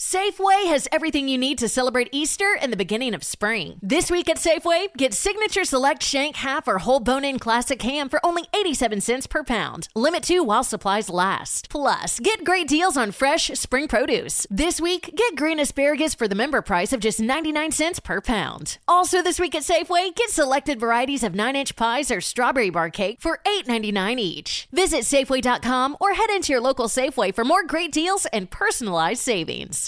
Safeway has everything you need to celebrate Easter and the beginning of spring. This week at Safeway, get Signature Select Shank Half or Whole Bone In Classic Ham for only 87 cents per pound. Limit 2 while supplies last. Plus, get great deals on fresh spring produce. This week, get green asparagus for the member price of just 99 cents per pound. Also this week at Safeway, get selected varieties of 9-inch pies or strawberry bar cake for $8.99 each. Visit Safeway.com or head into your local Safeway for more great deals and personalized savings.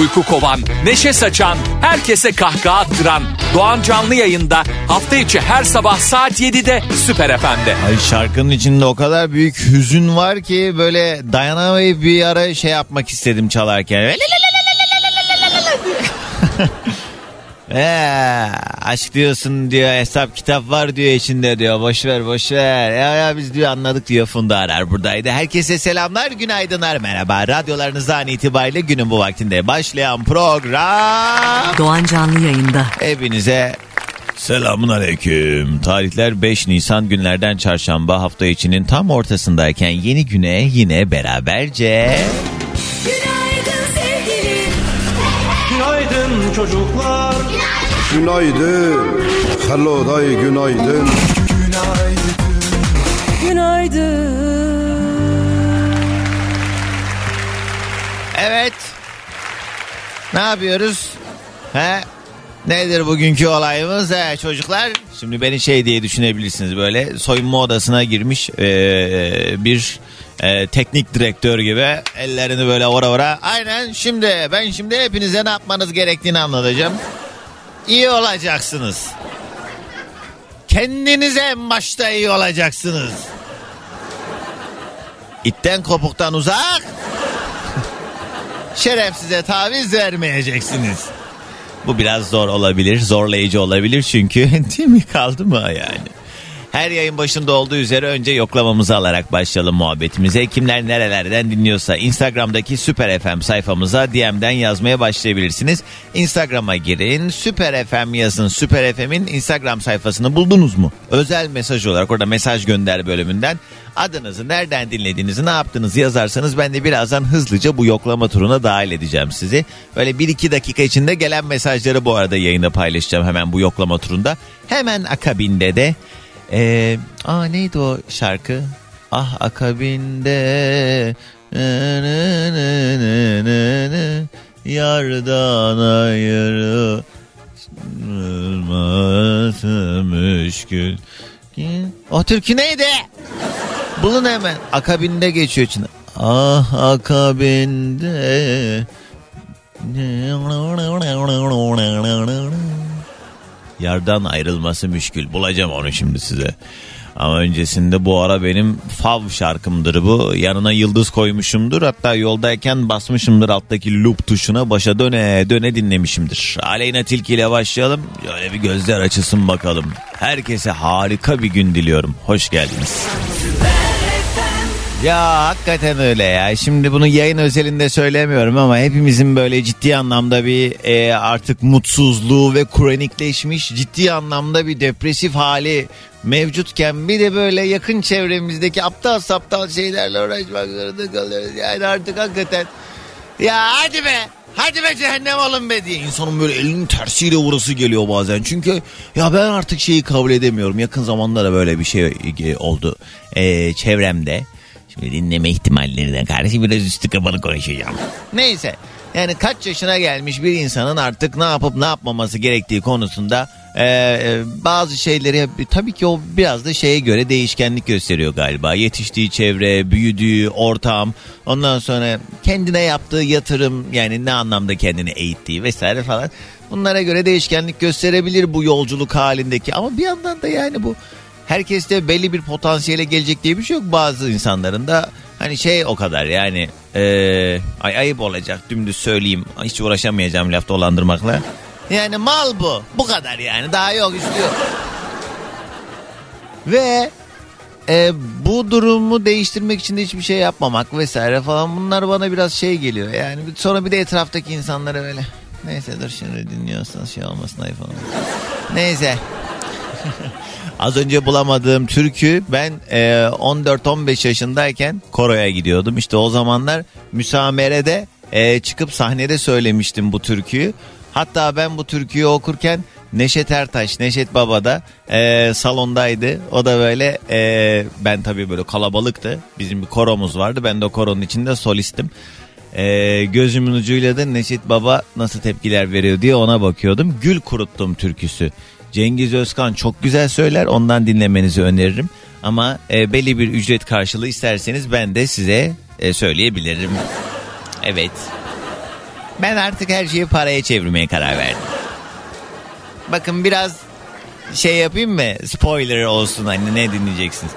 Uyku kovan, neşe saçan, herkese kahkaha attıran Doğan Canlı yayında hafta içi her sabah saat 7'de Süper FM'de. Ay şarkının içinde o kadar büyük hüzün var ki böyle dayanamayıp bir ara şey yapmak istedim çalarken. Eee aşk diyorsun diyor hesap kitap var diyor içinde diyor. Boş ver boş ver. Ya, ya biz diyor anladık diyor Funda Arar buradaydı. Herkese selamlar günaydınlar merhaba. Radyolarınızdan itibariyle günün bu vaktinde başlayan program. Doğan Canlı yayında. hepinize selamun aleyküm. Tarihler 5 Nisan günlerden çarşamba hafta içinin tam ortasındayken yeni güne yine beraberce. Günaydın sevgilim. Günaydın çocuklar. Günaydın. Hello day günaydın. Günaydın. Evet. Ne yapıyoruz? He? Nedir bugünkü olayımız? He, çocuklar şimdi beni şey diye düşünebilirsiniz böyle soyunma odasına girmiş ee, bir ee, teknik direktör gibi ellerini böyle ora ora. Aynen şimdi ben şimdi hepinize ne yapmanız gerektiğini anlatacağım. İyi olacaksınız. Kendinize en başta iyi olacaksınız. İtten kopuktan uzak. Şerefsize taviz vermeyeceksiniz. Bu biraz zor olabilir, zorlayıcı olabilir çünkü değil mi kaldı mı yani? Her yayın başında olduğu üzere önce yoklamamızı alarak başlayalım muhabbetimize. Kimler nerelerden dinliyorsa Instagram'daki Süper FM sayfamıza DM'den yazmaya başlayabilirsiniz. Instagram'a girin, Süper FM yazın. Süper FM'in Instagram sayfasını buldunuz mu? Özel mesaj olarak orada mesaj gönder bölümünden adınızı, nereden dinlediğinizi, ne yaptığınızı yazarsanız ben de birazdan hızlıca bu yoklama turuna dahil edeceğim sizi. Böyle 1-2 dakika içinde gelen mesajları bu arada yayında paylaşacağım hemen bu yoklama turunda. Hemen akabinde de ee, aa neydi o şarkı? Ah akabinde nı nı nı nı nı, yardan ayrı olması müşkül. O türkü neydi? Bulun hemen. Akabinde geçiyor içinde. Ah akabinde Yardan ayrılması müşkül. Bulacağım onu şimdi size. Ama öncesinde bu ara benim fav şarkımdır bu. Yanına yıldız koymuşumdur. Hatta yoldayken basmışımdır alttaki loop tuşuna. Başa döne döne dinlemişimdir. Aleyna Tilki ile başlayalım. Şöyle bir gözler açılsın bakalım. Herkese harika bir gün diliyorum. Hoş geldiniz. Ya hakikaten öyle ya. Şimdi bunu yayın özelinde söylemiyorum ama hepimizin böyle ciddi anlamda bir e, artık mutsuzluğu ve kronikleşmiş ciddi anlamda bir depresif hali mevcutken bir de böyle yakın çevremizdeki aptal saptal şeylerle uğraşmak zorunda kalıyoruz. Yani artık hakikaten ya hadi be hadi be cehennem olun be diye insanın böyle elinin tersiyle vurası geliyor bazen. Çünkü ya ben artık şeyi kabul edemiyorum. Yakın zamanlarda böyle bir şey oldu e, çevremde. Şimdi dinleme ihtimallerine karşı biraz üstü kapalı konuşacağım. Neyse yani kaç yaşına gelmiş bir insanın artık ne yapıp ne yapmaması gerektiği konusunda e, e, bazı şeyleri tabii ki o biraz da şeye göre değişkenlik gösteriyor galiba. Yetiştiği çevre, büyüdüğü ortam, ondan sonra kendine yaptığı yatırım yani ne anlamda kendini eğittiği vesaire falan. Bunlara göre değişkenlik gösterebilir bu yolculuk halindeki ama bir yandan da yani bu herkeste belli bir potansiyele gelecek diye bir şey yok. Bazı insanların da hani şey o kadar yani e, ay ayıp olacak dümdüz söyleyeyim hiç uğraşamayacağım laf dolandırmakla. Yani mal bu bu kadar yani daha yok istiyor. Ve e, bu durumu değiştirmek için de hiçbir şey yapmamak vesaire falan bunlar bana biraz şey geliyor. Yani sonra bir de etraftaki insanlara öyle. Neyse dur şimdi dinliyorsanız şey olmasın ayıp. Neyse. Az önce bulamadığım türkü ben e, 14-15 yaşındayken koroya gidiyordum. İşte o zamanlar müsamerede e, çıkıp sahnede söylemiştim bu türküyü. Hatta ben bu türküyü okurken Neşet Ertaş, Neşet Baba da e, salondaydı. O da böyle e, ben tabii böyle kalabalıktı. Bizim bir koromuz vardı. Ben de koronun içinde solistim. E, gözümün ucuyla da Neşet Baba nasıl tepkiler veriyor diye ona bakıyordum. Gül kuruttum türküsü. Cengiz Özkan çok güzel söyler. Ondan dinlemenizi öneririm. Ama e, belli bir ücret karşılığı isterseniz ben de size e, söyleyebilirim. Evet. Ben artık her şeyi paraya çevirmeye karar verdim. Bakın biraz şey yapayım mı? Spoiler olsun hani ne dinleyeceksiniz?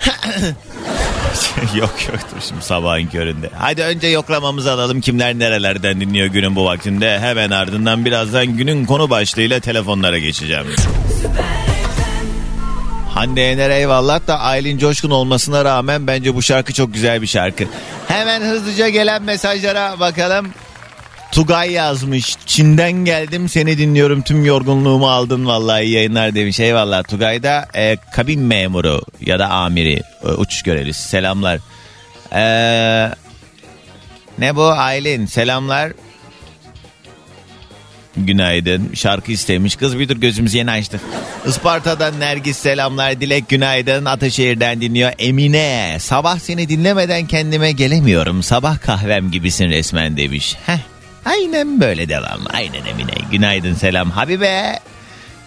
yok yok dur şimdi sabahın köründe. Hadi önce yoklamamızı alalım kimler nerelerden dinliyor günün bu vaktinde. Hemen ardından birazdan günün konu başlığıyla telefonlara geçeceğim. Hande Yener eyvallah da Aylin Coşkun olmasına rağmen bence bu şarkı çok güzel bir şarkı. Hemen hızlıca gelen mesajlara bakalım. Tugay yazmış. Çin'den geldim seni dinliyorum tüm yorgunluğumu aldın vallahi yayınlar demiş. Eyvallah Tugay da e, kabin memuru ya da amiri e, uçuş görevlisi selamlar. E, ne bu Aylin selamlar. Günaydın. Şarkı istemiş. Kız bir dur gözümüzü yeni açtık. Isparta'dan Nergis selamlar. Dilek günaydın. Ataşehir'den dinliyor. Emine. Sabah seni dinlemeden kendime gelemiyorum. Sabah kahvem gibisin resmen demiş. Heh. Aynen böyle devam. Aynen Emine. Günaydın selam. Habibe.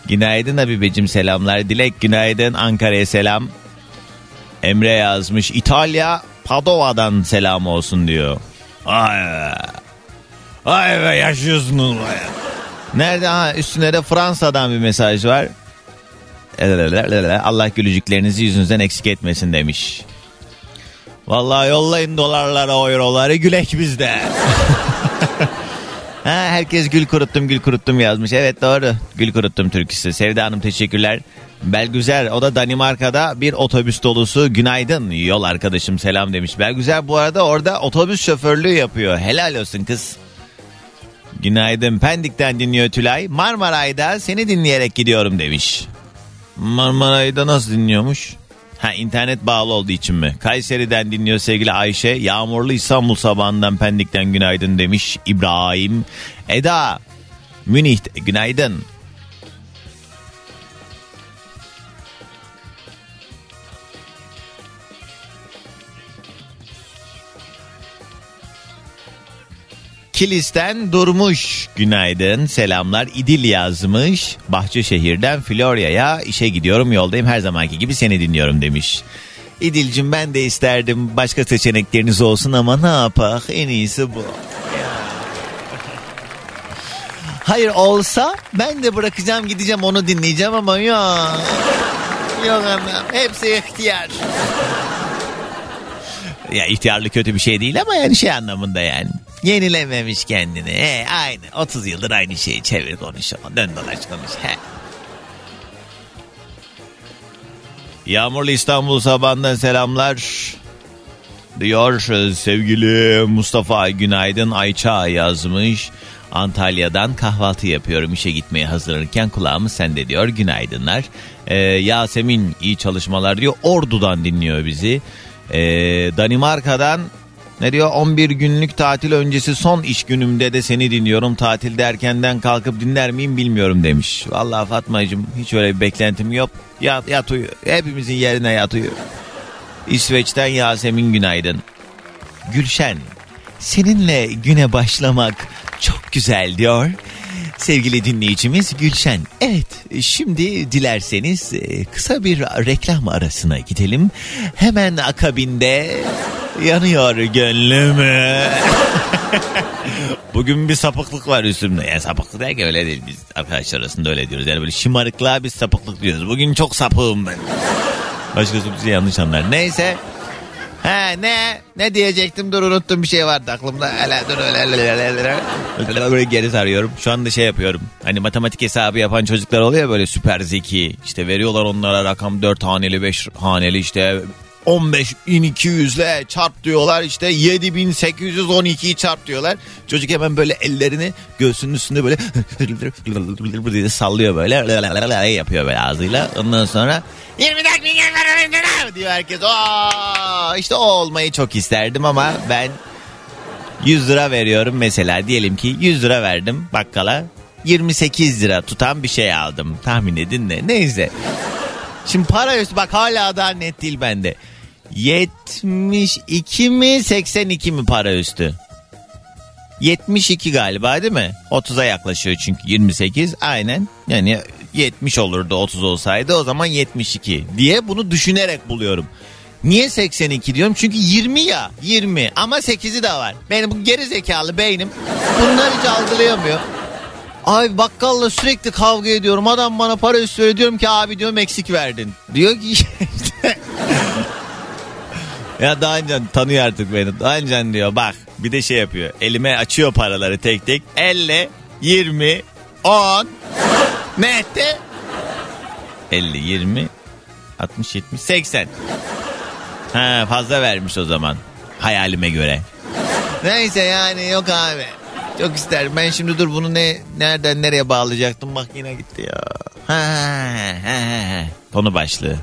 Günaydın Habibeciğim selamlar. Dilek günaydın. Ankara'ya selam. Emre yazmış. İtalya Padova'dan selam olsun diyor. Ay be. Ay be yaşıyorsunuz be. Nerede? Ha, üstüne de Fransa'dan bir mesaj var. Allah gülücüklerinizi yüzünüzden eksik etmesin demiş. Vallahi yollayın dolarlara, euroları gülek bizde. ha, herkes gül kuruttum gül kuruttum yazmış. Evet doğru. Gül kuruttum türküsü. Sevda Hanım teşekkürler. Belgüzer o da Danimarka'da bir otobüs dolusu günaydın yol arkadaşım selam demiş. Belgüzer bu arada orada otobüs şoförlüğü yapıyor. Helal olsun kız. Günaydın Pendik'ten dinliyor Tülay. Marmaray'da seni dinleyerek gidiyorum demiş. Marmaray'da nasıl dinliyormuş? Ha internet bağlı olduğu için mi? Kayseri'den dinliyor sevgili Ayşe. Yağmurlu İstanbul sabahından Pendik'ten günaydın demiş İbrahim. Eda Münih'te günaydın. Kilis'ten Durmuş günaydın selamlar İdil yazmış Bahçeşehir'den Florya'ya işe gidiyorum yoldayım her zamanki gibi seni dinliyorum demiş. İdil'cim ben de isterdim başka seçenekleriniz olsun ama ne yapak en iyisi bu. Hayır olsa ben de bırakacağım gideceğim onu dinleyeceğim ama yok. Yok anam hepsi ihtiyar. Ya ihtiyarlı kötü bir şey değil ama yani şey anlamında yani. Yenilememiş kendini. He, aynı. 30 yıldır aynı şeyi çevir konuş. Dön dolaş konuş. He. Yağmurlu İstanbul sabahından selamlar. Diyor sevgili Mustafa Günaydın Ayça yazmış. Antalya'dan kahvaltı yapıyorum işe gitmeye hazırlanırken kulağımı sende diyor günaydınlar. Ee, Yasemin iyi çalışmalar diyor Ordu'dan dinliyor bizi. Ee, Danimarka'dan ne diyor 11 günlük tatil öncesi son iş günümde de seni dinliyorum. Tatilde erkenden kalkıp dinler miyim bilmiyorum demiş. Vallahi Fatmacığım hiç öyle bir beklentim yok. Yat, yat uyu. Hepimizin yerine yat uyu. İsveç'ten Yasemin günaydın. Gülşen seninle güne başlamak çok güzel diyor. Sevgili dinleyicimiz Gülşen. Evet şimdi dilerseniz e, kısa bir reklam arasına gidelim. Hemen akabinde yanıyor gönlümü. Bugün bir sapıklık var üstümde. Yani sapıklık derken öyle değil. Biz arkadaşlar arasında öyle diyoruz. Yani böyle şımarıklığa biz sapıklık diyoruz. Bugün çok sapığım ben. Başkası bizi yanlış anlar. Neyse. He ne? Ne diyecektim dur unuttum bir şey vardı aklımda. Hele dur öyle öyle, öyle, öyle, öyle. Böyle geri sarıyorum. Şu anda şey yapıyorum. Hani matematik hesabı yapan çocuklar oluyor böyle süper zeki. İşte veriyorlar onlara rakam 4 haneli 5 haneli işte 15.200 ile çarp diyorlar işte 7812'yi çarp diyorlar. Çocuk hemen böyle ellerini göğsünün üstünde böyle diye sallıyor böyle yapıyor böyle ağzıyla. Ondan sonra 24 milyon para diyor herkes. Aa, işte o olmayı çok isterdim ama ben 100 lira veriyorum mesela diyelim ki 100 lira verdim bakkala 28 lira tutan bir şey aldım. Tahmin edin ne? Neyse. Şimdi para üstü bak hala daha net değil bende. 72 mi 82 mi para üstü? 72 galiba değil mi? 30'a yaklaşıyor çünkü 28 aynen. Yani 70 olurdu 30 olsaydı o zaman 72 diye bunu düşünerek buluyorum. Niye 82 diyorum? Çünkü 20 ya 20 ama 8'i de var. Benim bu geri zekalı beynim bunları hiç algılayamıyor. Ay bakkalla sürekli kavga ediyorum. Adam bana para üstü diyorum ki abi diyorum eksik verdin. Diyor ki. ya daha önce tanıyor artık beni. Daha önce diyor bak bir de şey yapıyor. Elime açıyor paraları tek tek. 50, 20, 10. Ne etti? 50, 20, 60, 70, 80. Ha fazla vermiş o zaman. Hayalime göre. Neyse yani yok abi. Çok isterim. Ben şimdi dur bunu ne nereden nereye bağlayacaktım. Bak yine gitti ya. Ha, ha, ha. Konu başlığı.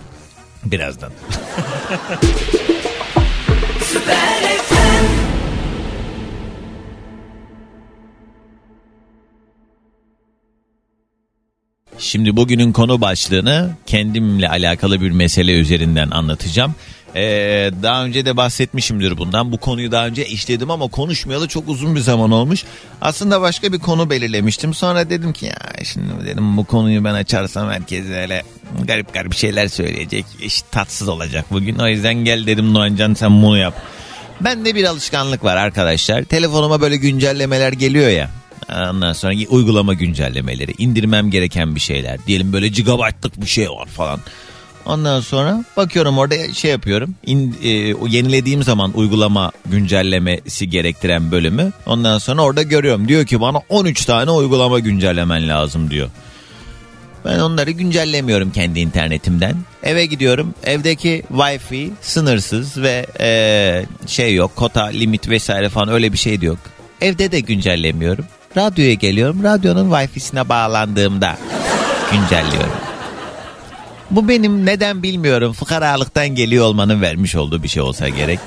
Birazdan. Şimdi bugünün konu başlığını kendimle alakalı bir mesele üzerinden anlatacağım. Ee, daha önce de bahsetmişimdir bundan. Bu konuyu daha önce işledim ama konuşmayalı çok uzun bir zaman olmuş. Aslında başka bir konu belirlemiştim. Sonra dedim ki ya şimdi dedim bu konuyu ben açarsam herkes öyle garip garip şeyler söyleyecek. İş tatsız olacak bugün. O yüzden gel dedim Doğancan sen bunu yap. Bende bir alışkanlık var arkadaşlar. Telefonuma böyle güncellemeler geliyor ya. Ondan sonra uygulama güncellemeleri, indirmem gereken bir şeyler. Diyelim böyle gigabaytlık bir şey var falan. Ondan sonra bakıyorum orada şey yapıyorum. İn, e, o yenilediğim zaman uygulama güncellemesi gerektiren bölümü. Ondan sonra orada görüyorum. Diyor ki bana 13 tane uygulama güncellemen lazım diyor. Ben onları güncellemiyorum kendi internetimden. Eve gidiyorum. Evdeki wifi sınırsız ve e, şey yok. Kota, limit vesaire falan öyle bir şey de yok. Evde de güncellemiyorum. Radyoya geliyorum. Radyonun wifi'sine bağlandığımda güncelliyorum. Bu benim neden bilmiyorum fıkaralıktan geliyor olmanın vermiş olduğu bir şey olsa gerek.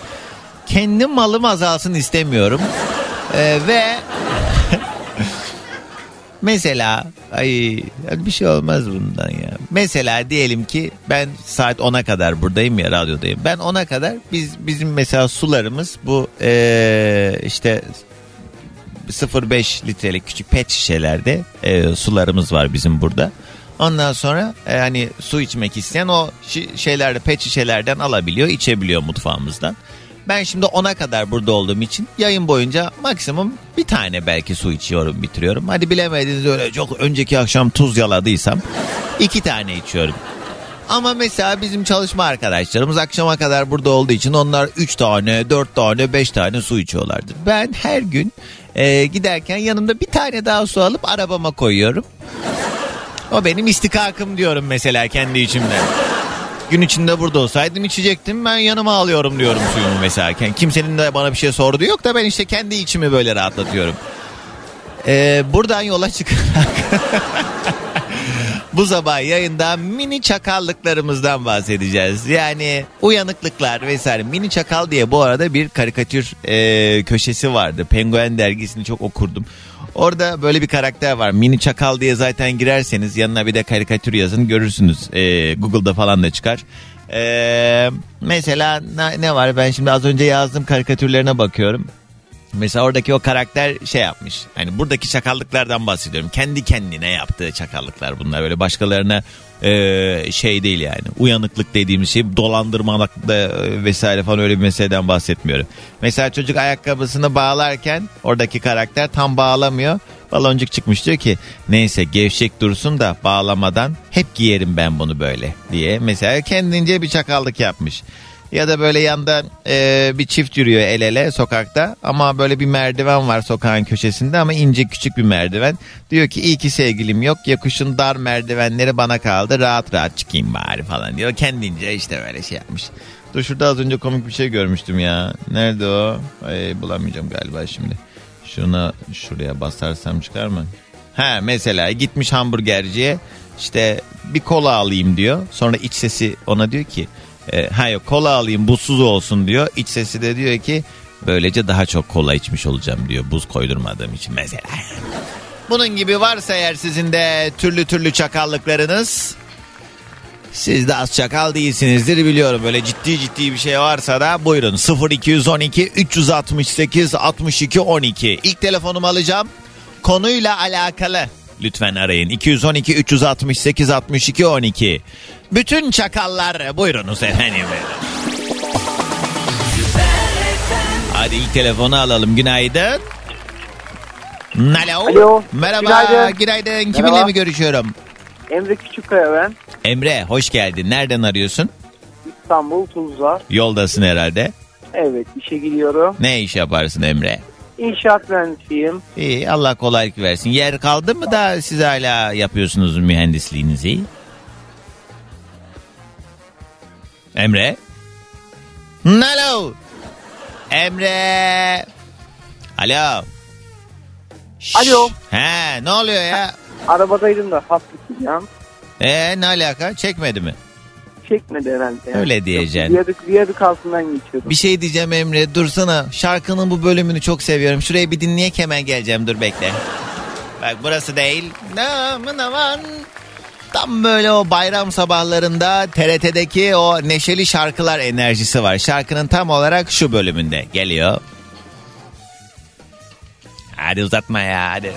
Kendi malım azalsın istemiyorum. Ee, ve mesela ay bir şey olmaz bundan ya. Mesela diyelim ki ben saat 10'a kadar buradayım ya radyodayım. Ben 10'a kadar biz bizim mesela sularımız bu ee, işte 0.5 litrelik küçük pet şişelerde e, sularımız var bizim burada. Ondan sonra e, hani su içmek isteyen o şi- şeylerde pet şişelerden alabiliyor, içebiliyor mutfağımızdan. Ben şimdi ona kadar burada olduğum için yayın boyunca maksimum bir tane belki su içiyorum, bitiriyorum. Hadi bilemediniz öyle çok önceki akşam tuz yaladıysam iki tane içiyorum. Ama mesela bizim çalışma arkadaşlarımız akşama kadar burada olduğu için onlar 3 tane, 4 tane, 5 tane su içiyorlardır. Ben her gün e, giderken yanımda bir tane daha su alıp arabama koyuyorum. O benim istikakım diyorum mesela kendi içimden. Gün içinde burada olsaydım içecektim ben yanıma alıyorum diyorum suyumu mesela. Kimsenin de bana bir şey sorduğu yok da ben işte kendi içimi böyle rahatlatıyorum. Ee, buradan yola çıkarak bu sabah yayında mini çakallıklarımızdan bahsedeceğiz. Yani uyanıklıklar vesaire. Mini çakal diye bu arada bir karikatür e, köşesi vardı. Penguen dergisini çok okurdum. Orada böyle bir karakter var. Mini çakal diye zaten girerseniz yanına bir de karikatür yazın görürsünüz. E, Google'da falan da çıkar. E, mesela ne, ne var ben şimdi az önce yazdığım karikatürlerine bakıyorum. Mesela oradaki o karakter şey yapmış. Hani buradaki çakallıklardan bahsediyorum. Kendi kendine yaptığı çakallıklar bunlar. Böyle başkalarına e, şey değil yani. Uyanıklık dediğimiz şey dolandırmamak da e, vesaire falan öyle bir meseleden bahsetmiyorum. Mesela çocuk ayakkabısını bağlarken oradaki karakter tam bağlamıyor. Baloncuk çıkmış diyor ki neyse gevşek dursun da bağlamadan hep giyerim ben bunu böyle diye. Mesela kendince bir çakallık yapmış. Ya da böyle yanda e, bir çift yürüyor el ele sokakta ama böyle bir merdiven var sokağın köşesinde ama ince küçük bir merdiven. Diyor ki iyi ki sevgilim yok yakışın dar merdivenleri bana kaldı rahat rahat çıkayım bari falan diyor. Kendince işte böyle şey yapmış. Dur şurada az önce komik bir şey görmüştüm ya. Nerede o? Ay, bulamayacağım galiba şimdi. Şuna şuraya basarsam çıkar mı? Ha mesela gitmiş hamburgerciye işte bir kola alayım diyor. Sonra iç sesi ona diyor ki e, ha yok kola alayım buzsuz olsun diyor. İç sesi de diyor ki böylece daha çok kola içmiş olacağım diyor buz koydurmadığım için mesela. Bunun gibi varsa eğer sizin de türlü türlü çakallıklarınız siz de az çakal değilsinizdir biliyorum. Böyle ciddi ciddi bir şey varsa da buyurun 0212 368 62 12. İlk telefonumu alacağım. Konuyla alakalı lütfen arayın. 212 368 62 12. Bütün çakallar buyurunuz efendim. Hadi ilk telefonu alalım. Günaydın. Alo. Alo. Merhaba. Günaydın. Günaydın. Kiminle Merhaba. mi görüşüyorum? Emre Küçükkaya ben. Emre hoş geldin. Nereden arıyorsun? İstanbul Tuzla. Yoldasın herhalde. Evet işe gidiyorum. Ne iş yaparsın Emre? İnşaat mühendisiyim. İyi Allah kolaylık versin. Yer kaldı mı da siz hala yapıyorsunuz mühendisliğinizi? Emre? Alo. Emre. Alo. Alo. He ne oluyor ya? Arabadaydım da hafifleyeceğim. E ne alaka? Çekmedi mi? Çekmedi herhalde. Öyle diyeceksin. Viyadük, viyadük altından geçiyordum. Bir şey diyeceğim Emre. Dursana. Şarkının bu bölümünü çok seviyorum. Şuraya bir dinleyek hemen geleceğim. Dur bekle. Bak burası değil. Namın aman. Tam böyle o bayram sabahlarında TRT'deki o neşeli şarkılar enerjisi var. Şarkının tam olarak şu bölümünde geliyor. Hadi uzatma ya hadi.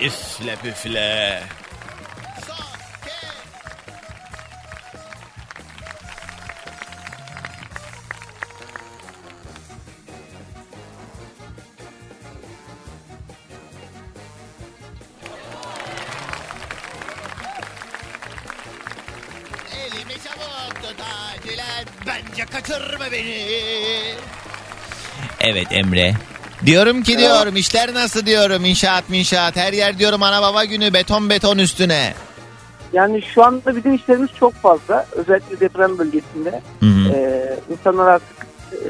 Üfle püfle. Bence kaçırma beni. Evet Emre. Diyorum ki diyorum işler nasıl diyorum inşaat minşaat her yer diyorum ana baba günü beton beton üstüne. Yani şu anda bizim işlerimiz çok fazla. Özellikle deprem bölgesinde. Hı hı. Ee, insanlar artık e,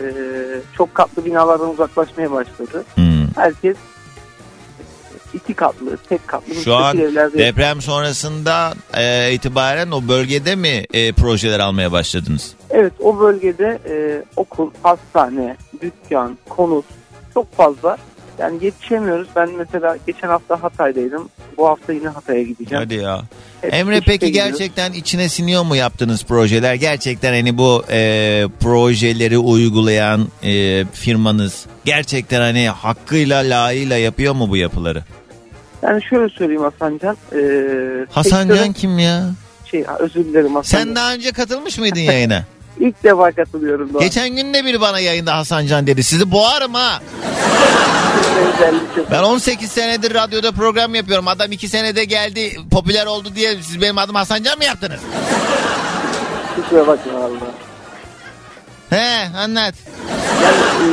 çok katlı binalardan uzaklaşmaya başladı. Hı. Herkes iki katlı, tek katlı Şu an evlerde deprem sonrasında e, itibaren o bölgede mi e, projeler almaya başladınız? Evet o bölgede e, okul, hastane, dükkan, konut çok fazla. Yani yetişemiyoruz. Ben mesela geçen hafta Hatay'daydım. Bu hafta yine Hatay'a gideceğim. Hadi ya. Hep Emre peki gidiyoruz. gerçekten içine siniyor mu yaptığınız projeler? Gerçekten hani bu e, projeleri uygulayan e, firmanız gerçekten hani hakkıyla layığıyla yapıyor mu bu yapıları? Yani şöyle söyleyeyim Hasancan. E, Hasan Can sektörün- kim ya? Şey, özür dilerim Hasan Sen daha önce katılmış mıydın yayına? İlk defa katılıyorum. Doğan. Geçen gün de biri bana yayında Hasan Can dedi. Sizi boğarım ha. Ben 18 senedir radyoda program yapıyorum. Adam 2 senede geldi popüler oldu diye siz benim adım Hasan Can mı yaptınız? Kusura bakma valla. He anlat. Yani e,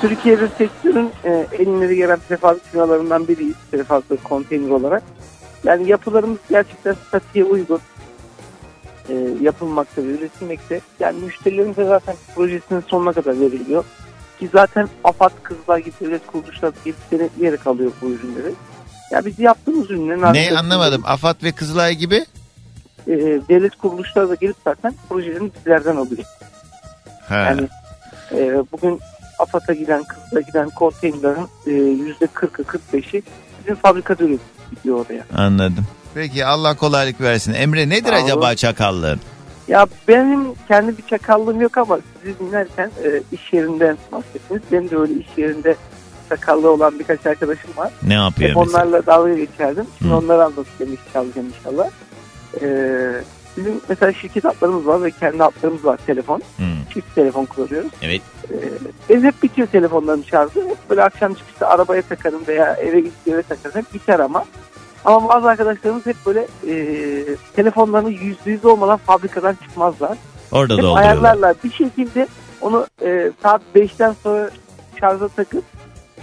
Türkiye'de sektörün e, en ileri gelen prefabrik firmalarından biriyiz. Prefabrik konteyner olarak. Yani yapılarımız gerçekten statiğe uygun. E, yapılmakta ve üretilmekte. Yani müşterilerimize zaten projesinin sonuna kadar veriliyor. Ki zaten AFAD, Kızılay gibi devlet kuruluşları gelip denetleyerek alıyor bu ürünleri. Ya biz yaptığımız ürünlerin Ne anlamadım. Afat ve Kızılay gibi? e, devlet kuruluşları da gelip zaten projelerini bizlerden alıyor. Ha. Yani e, bugün AFAD'a giden, Kızıl'a giden konteynerlerin e, %40'ı 45'i bizim fabrikada gidiyor oraya. Anladım. Peki Allah kolaylık versin. Emre nedir Sağ olun. acaba çakallığın? Ya benim kendi bir çakallığım yok ama sizi dinlerken e, iş yerinden bahsettiniz. Benim de öyle iş yerinde sakallı olan birkaç arkadaşım var. Ne yapıyor Hep mesela? onlarla dalga geçerdim. Şimdi Hı. onları anlatacağım iş çalacağım inşallah. Ee, bizim mesela şirket hatlarımız var ve kendi hatlarımız var telefon. Hı, Çift telefon kullanıyoruz. Evet. Ee, benim hep bitiyor telefonlarım şarjı. Hep böyle akşam çıkışta arabaya takarım veya eve gidip eve takarım. Hep biter ama. Ama bazı arkadaşlarımız hep böyle e, telefonlarını yüzde yüz olmadan fabrikadan çıkmazlar. Orada Hep dolduruyorlar. ayarlarlar. Bir şekilde onu e, saat 5'ten sonra şarja takıp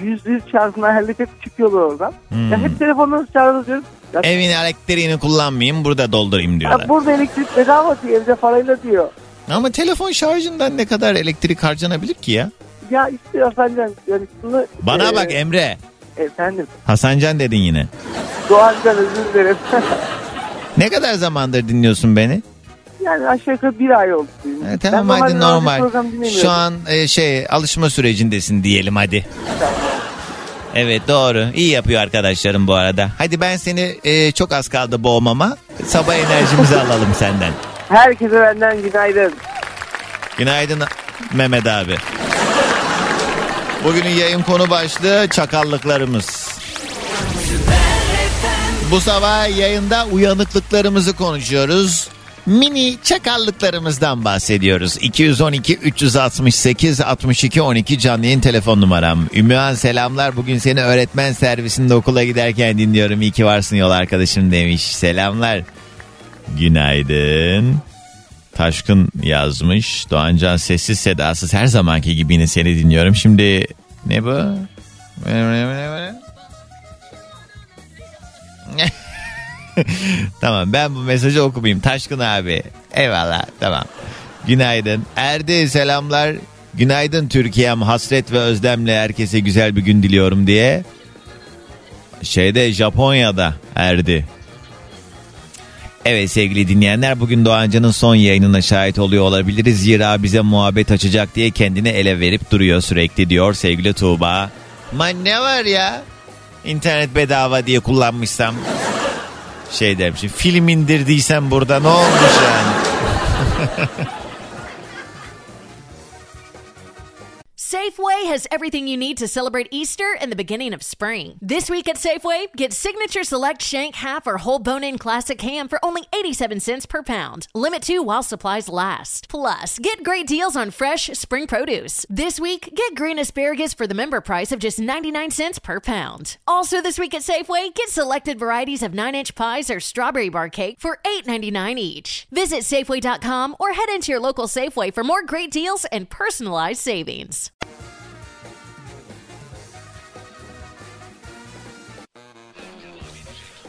yüzde yüz şarjını halledip çıkıyorlar oradan. Hmm. Ya hep telefonları şarj ediyoruz. Ya, Evin elektriğini kullanmayayım burada doldurayım diyorlar. ya burada elektrik bedava diyor evde parayla diyor. Ama telefon şarjından ne kadar elektrik harcanabilir ki ya? Ya işte Hasancan yani şunu... Bana e, bak Emre. Efendim Hasancan dedin yine. Doğancan özür dilerim. Ne kadar zamandır dinliyorsun beni? yani aşağı yukarı bir ay oldu. E, tamam Ben hadi normal. Şu an e, şey alışma sürecindesin diyelim hadi. Evet doğru. İyi yapıyor arkadaşlarım bu arada. Hadi ben seni e, çok az kaldı boğmama. Sabah enerjimizi alalım senden. Herkese benden günaydın. Günaydın Mehmet abi. Bugünün yayın konu başlığı çakallıklarımız. Bu sabah yayında uyanıklıklarımızı konuşuyoruz. Mini çakallıklarımızdan bahsediyoruz. 212 368 62 12 canlı yayın telefon numaram. Ümmühan selamlar. Bugün seni öğretmen servisinde okula giderken dinliyorum. İyi ki varsın yol arkadaşım demiş. Selamlar. Günaydın. Taşkın yazmış. Doğancan sessiz sedasız her zamanki gibi yine seni dinliyorum. Şimdi ne bu? tamam ben bu mesajı okumayayım. Taşkın abi. Eyvallah tamam. Günaydın. Erdi selamlar. Günaydın Türkiye'm hasret ve özlemle herkese güzel bir gün diliyorum diye. Şeyde Japonya'da Erdi. Evet sevgili dinleyenler bugün Doğancı'nın son yayınına şahit oluyor olabiliriz. Zira bize muhabbet açacak diye kendini ele verip duruyor sürekli diyor sevgili Tuğba. Ma ne var ya? İnternet bedava diye kullanmışsam. Şey demişim film indirdiysem burada ne olmuş yani? Safeway has everything you need to celebrate Easter and the beginning of spring. This week at Safeway, get Signature Select Shank Half or Whole Bone In Classic Ham for only 87 cents per pound. Limit two while supplies last. Plus, get great deals on fresh spring produce. This week, get green asparagus for the member price of just 99 cents per pound. Also, this week at Safeway, get selected varieties of 9 inch pies or strawberry bar cake for $8.99 each. Visit Safeway.com or head into your local Safeway for more great deals and personalized savings.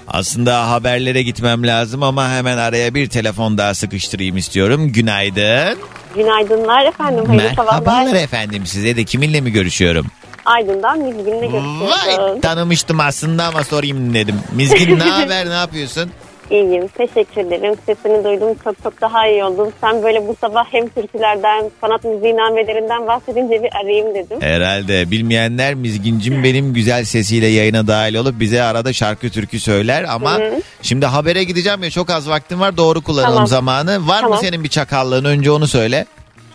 Aslında haberlere gitmem lazım ama hemen araya bir telefon daha sıkıştırayım istiyorum. Günaydın. Günaydınlar efendim. Hayırlı sabahlar. Merhabalar efendim size de kiminle mi görüşüyorum? Aydın'dan Mizgin'le Vay görüşüyoruz. tanımıştım aslında ama sorayım dedim. Mizgin ne haber ne yapıyorsun? İyiyim. Teşekkür ederim. Sesini duydum. Çok çok daha iyi oldum. Sen böyle bu sabah hem türkülerden, sanat müziği namelerinden bahsedince bir arayayım dedim. Herhalde bilmeyenler Mizgincim benim güzel sesiyle yayına dahil olup bize arada şarkı türkü söyler ama şimdi habere gideceğim ya çok az vaktim var doğru kullanalım Tamam. zamanı. Var mı Tamam. senin bir çakallığın önce onu söyle.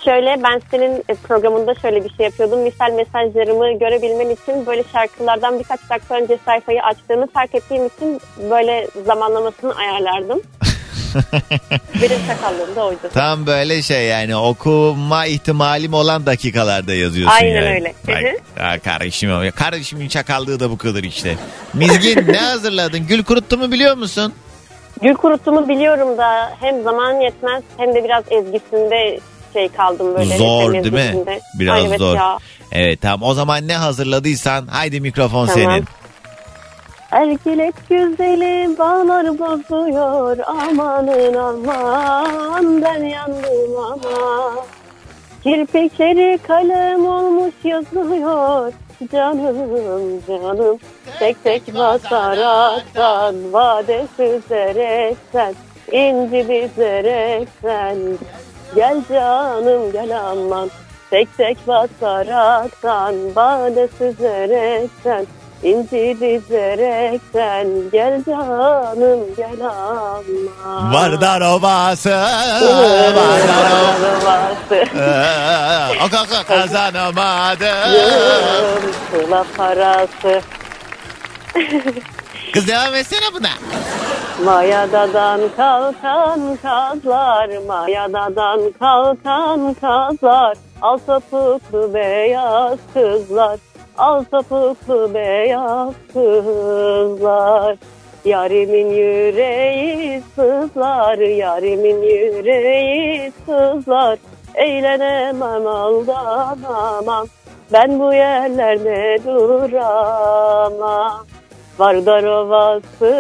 Şöyle ben senin e, programında şöyle bir şey yapıyordum. Misal mesajlarımı görebilmen için böyle şarkılardan birkaç dakika önce sayfayı açtığını fark ettiğim için böyle zamanlamasını ayarlardım. Benim çakallığım da oydu. Tam böyle şey yani okuma ihtimalim olan dakikalarda yazıyorsun Aynen yani. öyle. Hı. ya kardeşim, kardeşimin çakallığı da bu kadar işte. Mizgin ne hazırladın? Gül kuruttu mu biliyor musun? Gül kurutumu biliyorum da hem zaman yetmez hem de biraz ezgisinde şey kaldım böyle. Zor değil mi? ezgisinde. Biraz Ay, evet zor. Ya. Evet tamam o zaman ne hazırladıysan haydi mikrofon Tamam. senin. Erkelek güzeli bağlar bozuyor amanın aman ben yandım ama. Kirpikleri kalem olmuş yazıyor canım canım. Tek tek basaraktan vade süzerekten inci dizerekten. Gel canım gel aman tek tek basaraktan vade süzerekten. İnci dizerekten gel canım gel aman. Vardar Ovası, Vardar Ovası. Ovası, o kaka kazanamadı. Sıla parası. Kız devam etsene buna. Mayadadan kalkan kazlar, mayadadan kalkan kazlar, al topuklu beyaz kızlar, al topuklu beyaz kızlar. Yarimin yüreği sızlar, yarimin yüreği sızlar. Eğlenemem aldanamam, ben bu yerlerde duramam. Vardar ovası,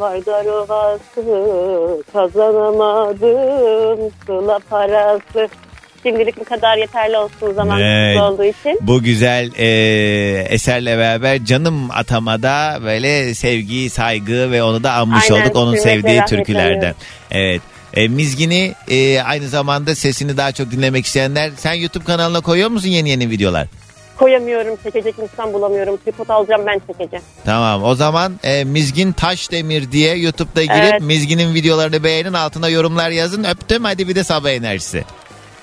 Vardar ovası, kazanamadım sıla parası. Şimdilik bu kadar yeterli olsun zaman Evet. olduğu için. Bu güzel e, eserle beraber canım atamada böyle sevgi, saygı ve onu da anmış Aynen, olduk onun sevdiği türkülerden. Evet. E, Mizgin'i e, aynı zamanda sesini daha çok dinlemek isteyenler sen YouTube kanalına koyuyor musun yeni yeni videolar? Koyamıyorum, çekecek insan bulamıyorum. Tripod alacağım ben çekeceğim. Tamam o zaman e, Mizgin Taşdemir diye YouTube'da girip Evet. Mizgin'in videolarını beğenin altına yorumlar yazın öptüm hadi bir de sabah enerjisi.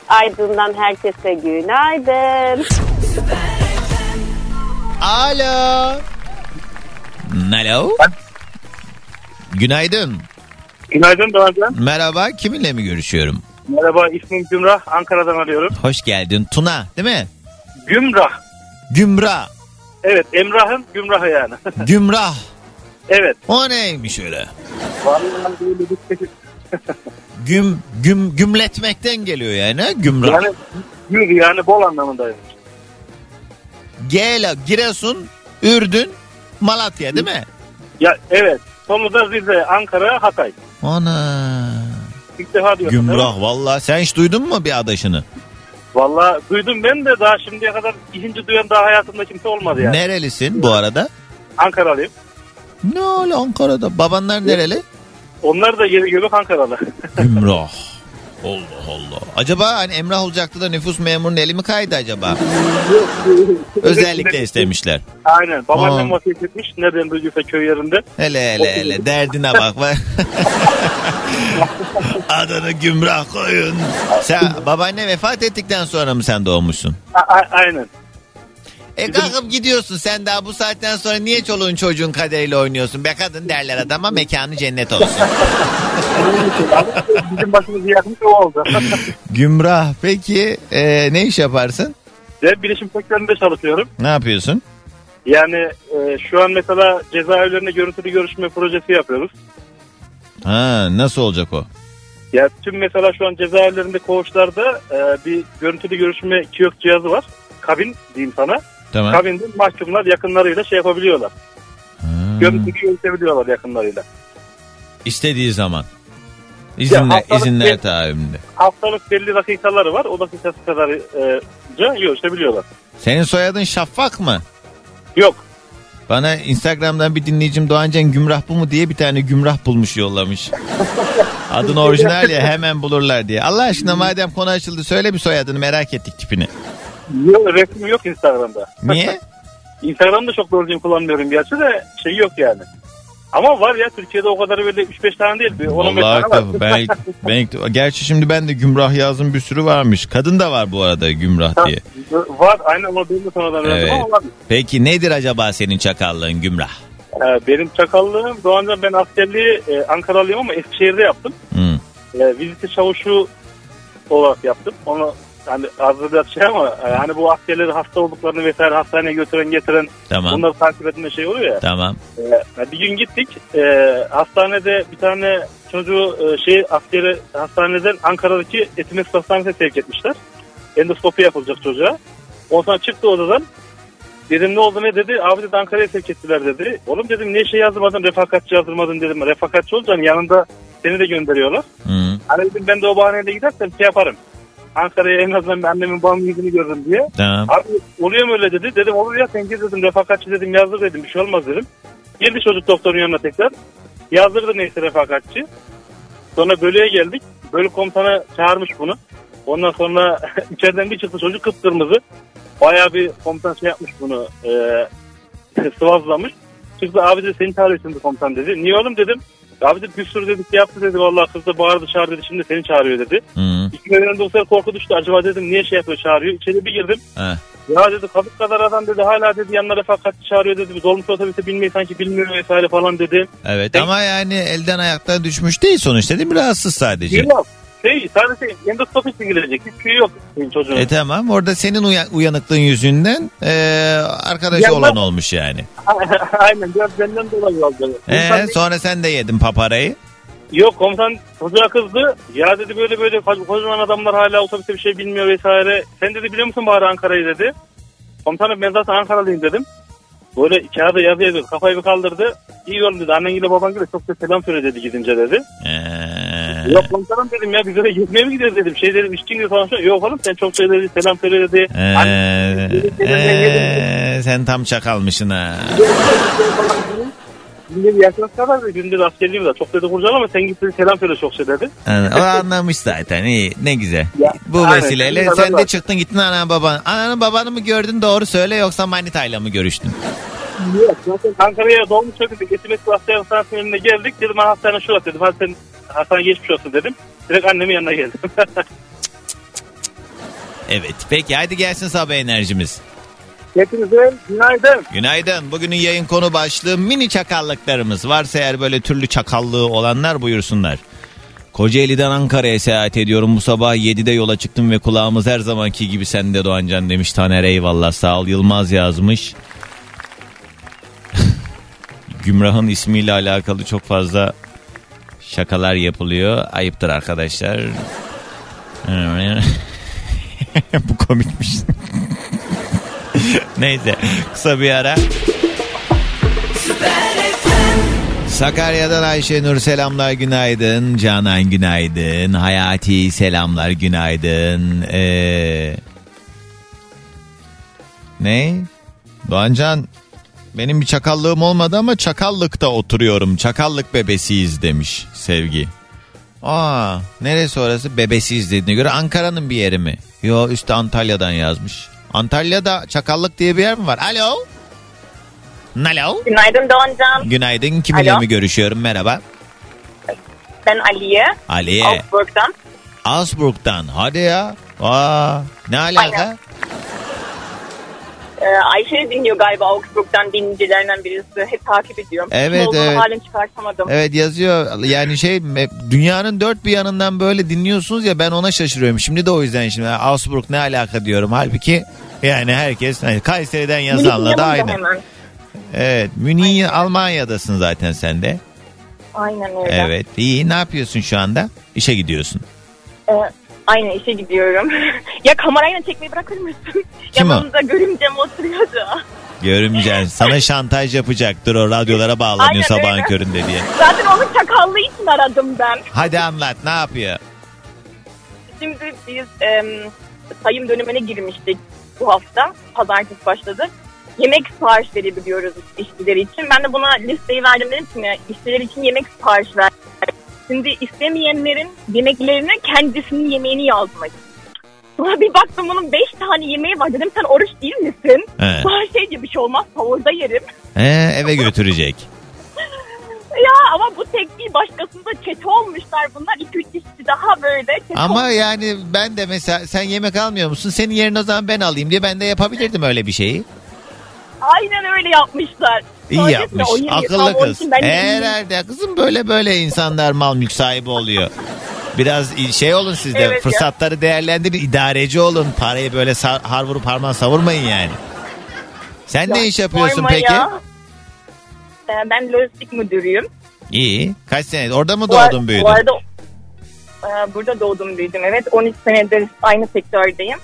Aydın'dan herkese günaydın. Alo. Alo. Günaydın. Günaydın Doğancan. Merhaba kiminle mi görüşüyorum? Merhaba ismim Gümrah. Ankara'dan arıyorum. Hoş geldin Tuna değil mi? Gümrah. Gümrah. Evet Emrah'ın Gümrah'ı yani. Gümrah. evet. O neymiş öyle? Çeşit- Güm, güm, gümletmekten geliyor yani? Gümrah. Yani gür yani bol anlamındaymış. Gela, Giresun, Ürdün, Malatya değil mi? Ya evet. Sonu da Rize, Ankara, Hatay. Ana. İlk defa mi? Gümrah valla. Sen hiç duydun mu bir adaşını? Vallahi duydum ben de daha şimdiye kadar ikinci duyan daha hayatımda kimse olmadı yani. Nerelisin bu arada? Ankaralıyım. Ne öyle Ankara'da? Babanlar nereli? Onlar da göbek Ankaralı. Gümrah. Allah Allah. Acaba hani Emrah olacaktı da nüfus memurunun eli mi kaydı acaba? Özellikle istemişler. Aynen. Babaannem Aa. vasiyet etmiş. Nereden duyduysa köy yerinde. Hele hele hele derdine bak. bak. Adını Gümrah koyun. Sen babaanne vefat ettikten sonra mı sen doğmuşsun? A- a- aynen. E kalkıp gidiyorsun sen daha bu saatten sonra niye çoluğun çocuğun kaderiyle oynuyorsun? Be kadın derler adama mekanı cennet olsun. Bizim başımızı yakmış o oldu. Gümrah peki e, ne iş yaparsın? Ben bilişim sektöründe çalışıyorum. Ne yapıyorsun? Yani e, şu an mesela cezaevlerinde görüntülü görüşme projesi yapıyoruz. Ha nasıl olacak o? Ya tüm mesela şu an cezaevlerinde koğuşlarda e, bir görüntülü görüşme kiosk cihazı var. Kabin diyeyim sana. Tamam. Kabinde mahkumlar yakınlarıyla şey yapabiliyorlar. Ha, Görüntülü görüşebiliyorlar yakınlarıyla. İstediği zaman. İzinler, haftalık izinler tahakkümünde. Haftalık belli dakikaları var. O dakikası kadar e, görüşebiliyorlar. Senin soyadın Şafak mı? Yok. Bana Instagram'dan bir dinleyicim Doğancan Gümrah bu mu diye bir tane Gümrah bulmuş yollamış. Adın orijinal ya hemen bulurlar diye. Allah aşkına madem konu açıldı söyle bir soyadını merak ettik tipini. Yok, resim yok Instagram'da. Niye? Instagram'da çok doğru düzgün kullanmıyorum gerçi de şey yok yani. Ama var ya Türkiye'de o kadar böyle 3-5 tane değil. Bir 10-15 Vallahi tane var. tabii. ben, ben, gerçi şimdi ben de Gümrah yazdım bir sürü varmış. Kadın da var bu arada Gümrah diye. var aynen ama benim de sonradan Evet. ama var. Peki nedir acaba senin çakallığın Gümrah? Ee, benim çakallığım Doğancan ben askerliği e, Ankaralıyım ama Eskişehir'de yaptım. Hı. E, viziti çavuşu olarak yaptım. Onu hani az da biraz şey ama e, hani bu askerleri hasta olduklarını vesaire hastaneye götüren getiren Tamam. bunları takip etme şey oluyor ya. Tamam. E, bir gün gittik e, hastanede bir tane çocuğu e, şey askeri hastaneden Ankara'daki Etimes Hastanesi'ne sevk etmişler. Endoskopi yapılacak çocuğa. Ondan sonra çıktı odadan. Dedim ne oldu ne dedi? Abi dedi Ankara'ya sevk ettiler dedi. Oğlum dedim niye şey yazdırmadın refakatçi yazdırmadın dedim. Refakatçi olacaksın yanında seni de gönderiyorlar. Hı. Hani dedim ben de o bahaneyle gidersem şey yaparım. Ankara'ya en azından bir annemin babamın yüzünü görürüm diye. Tamam. Abi oluyor mu öyle dedi. Dedim olur ya sen gir dedim refakatçi dedim yazdır dedim bir şey olmaz dedim. Girdi çocuk doktorun yanına tekrar. Yazdırdı neyse refakatçi. Sonra bölüye geldik. Bölük komutanı çağırmış bunu. Ondan sonra içeriden bir çıktı çocuk kıpkırmızı. Bayağı bir komutan şey yapmış bunu. E, sıvazlamış. Çıktı abi de seni çağırıyor şimdi komutan dedi. Niye oğlum dedim. Abi de bir sürü dedi şey yaptı dedi. Vallahi kız da bağırdı çağırdı dedi. Şimdi seni çağırıyor dedi. Hı. İki önümde bu sefer korku düştü. Acaba dedim niye şey yapıyor çağırıyor. İçeri bir girdim. Ha. Ya dedi kabuk kadar adam dedi hala dedi yanına refakatçi çağırıyor dedi. Bir dolmuş otobüse binmeyi sanki bilmiyor vesaire falan dedi. Evet ama yani elden ayaktan düşmüş değil sonuçta değil mi? Rahatsız sadece. Yok. Şey sadece endoskopi için girecek. Hiçbir şey yok senin çocuğun. E tamam orada senin uya- uyanıklığın yüzünden e, arkadaşı Ya olan olmuş yani. Aynen biraz benden dolayı oldu. E, sonra sen de yedin paparayı. Yok komutan çocuğa kızdı. Ya dedi böyle böyle ko- kocaman adamlar hala otobüste bir şey bilmiyor vesaire. Sen dedi biliyor musun bari Ankara'yı dedi. Komutanım ben zaten Ankaralıyım dedim. Böyle kağıda yazı yazıyor. Kafayı bir kaldırdı. İyi oğlum dedi. Annen gibi baban gibi çok da selam söyle dedi gidince dedi. Ee, Yok komutanım dedim ya biz öyle gezmeye mi gidiyoruz dedim. Şey dedim işçin gibi falan. Yok oğlum sen çok söyle dedi. Selam söyle dedi. ee, Anne- ee, sen tam çakalmışsın ha. Şimdi yaşına kadar da gündüz askerliğim de çok dedi kurcal ama sen git dedi selam söyle çok şey dedi. O anlamış zaten iyi ne güzel. Ya, Bu aynen. vesileyle sen de adam- çıktın gittin ana baban. Ananı babanı mı gördün doğru söyle yoksa manitayla mı görüştün? Yok zaten Ankara'ya dolmuş çöküldük. Etimesi hastane hastanesinin önüne geldik. Dedim ben hastane şurası dedim. Sen hastane geçmiş olsun dedim. Direkt annemin yanına geldim. Evet peki hadi gelsin sabah enerjimiz. Hepinize günaydın. Günaydın. Bugünün yayın konu başlığı mini çakallıklarımız. Varsa eğer böyle türlü çakallığı olanlar buyursunlar. Kocaeli'den Ankara'ya seyahat ediyorum. Bu sabah 7'de yola çıktım ve kulağımız her zamanki gibi sende Doğancan demiş. Taner eyvallah sağ ol. Yılmaz yazmış. Gümrah'ın ismiyle alakalı çok fazla şakalar yapılıyor. Ayıptır arkadaşlar. Bu komikmiş. Neyse kısa bir ara. Sakarya'dan Ayşenur selamlar günaydın. Canan günaydın. Hayati selamlar günaydın. Ee, ne? Doğancan benim bir çakallığım olmadı ama çakallıkta oturuyorum. Çakallık bebesiyiz demiş Sevgi. Aa, neresi orası? Bebesiyiz dediğine göre Ankara'nın bir yeri mi? Yo üstte Antalya'dan yazmış. Antalya'da çakallık diye bir yer mi var? Alo? Alo? Günaydın Doğancan. Günaydın. Kiminle Alo. mi görüşüyorum? Merhaba. Ben Aliye. Aliye. Augsburg'dan. Augsburg'dan. Hadi ya. Aa, ne alaka? Aynen. Ee, Ayşe dinliyor galiba Augsburg'dan dinleyicilerinden birisi. Hep takip ediyorum. Evet, Kim evet. halen çıkartamadım. Evet yazıyor. Yani şey dünyanın dört bir yanından böyle dinliyorsunuz ya ben ona şaşırıyorum. Şimdi de o yüzden şimdi Augsburg ne alaka diyorum. Halbuki yani herkes hani Kayseri'den yazanla da aynı. Hemen. Evet. Münih Almanya'dasın zaten sen de. Aynen öyle. Evet. İyi. Ne yapıyorsun şu anda? İşe gidiyorsun. Ee, aynı işe gidiyorum. ya kamerayla çekmeyi bırakır mısın? Kim o? Yanımda görümcem oturuyordu. Görümcen sana şantaj yapacaktır o radyolara bağlanıyor Aynen sabahın öyle. köründe diye. Zaten onun çakallığı için aradım ben. Hadi anlat ne yapıyor? Şimdi biz em, sayım dönemine girmiştik bu hafta. Pazartesi başladı. Yemek sipariş verebiliyoruz işçiler için. Ben de buna listeyi verdim dedim ki "Ne, işçiler için yemek sipariş ver. Şimdi istemeyenlerin yemeklerine kendisinin yemeğini yazmak. Sonra bir baktım bunun 5 tane yemeği var. Dedim sen oruç değil misin? He. Sonra şey diye bir şey olmaz. Sahurda yerim. He, eve götürecek. Ya ama bu tek değil. Başkasında çete olmuşlar bunlar. 2-3 işçi daha böyle çete Ama yani ben de mesela sen yemek almıyor musun? Senin yerine o zaman ben alayım diye ben de yapabilirdim öyle bir şeyi. Aynen öyle yapmışlar. İyi yapmış. dedim, "O yemeği Akıllı kız. için ben yemeyeyim." Herhalde kızım böyle böyle insanlar mal mülk sahibi oluyor. Biraz şey olun siz de Evet ya. fırsatları değerlendirin idareci olun. Parayı böyle sar, har vurup harman savurmayın yani. Sen ne iş yapıyorsun peki? ya. Ee, Ben lojistik müdürüyüm. İyi. Kaç sene? Orada mı Bu doğdun büyüdün? Bu arada e, burada doğdum büyüdüm evet. 13 senedir aynı sektördeyim.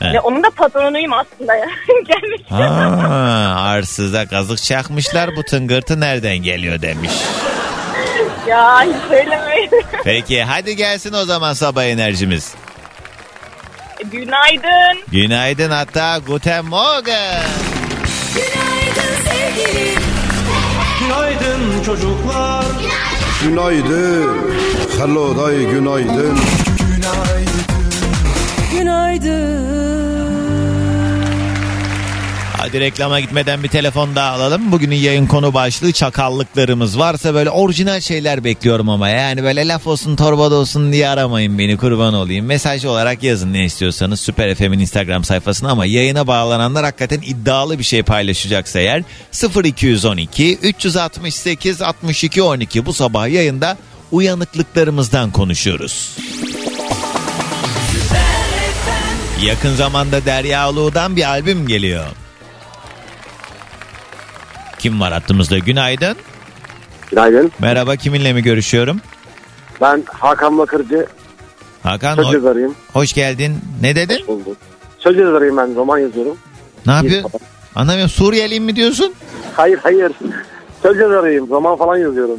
He. Ve onun da patronuyum aslında ya. Gelmiş. Ha, arsıza kazık çakmışlar bu tıngırtı nereden geliyor demiş. ya hiç söylemeyin. Peki hadi gelsin o zaman sabah enerjimiz. Günaydın. Günaydın hatta guten morgen. Günaydın sevgilim. Günaydın çocuklar. Günaydın. Hello day günaydın. Hadi reklama gitmeden bir telefon daha alalım. Bugünün yayın konu başlığı çakallıklarımız. Varsa böyle orijinal şeyler bekliyorum ama. Yani böyle laf olsun torbada olsun diye aramayın beni kurban olayım. Mesaj olarak yazın ne istiyorsanız Süper FM'in Instagram sayfasına ama yayına bağlananlar hakikaten iddialı bir şey paylaşacaksa eğer 0212 368 62 12 bu sabah yayında uyanıklıklarımızdan konuşuyoruz. Yakın zamanda Derya Uluğ'dan bir albüm geliyor. Kim var hattımızda? Günaydın. Günaydın. Merhaba kiminle mi görüşüyorum? Ben Hakan Bakırcı. Hakan Söz ho- yazarıyım. hoş geldin. Ne dedin? Buldum. Söz yazarıyım ben. Roman yazıyorum. Ne yapıyorsun? Anlamıyorum. Suriyeliyim mi diyorsun? Hayır hayır. Söz yazarıyım. Roman falan yazıyorum.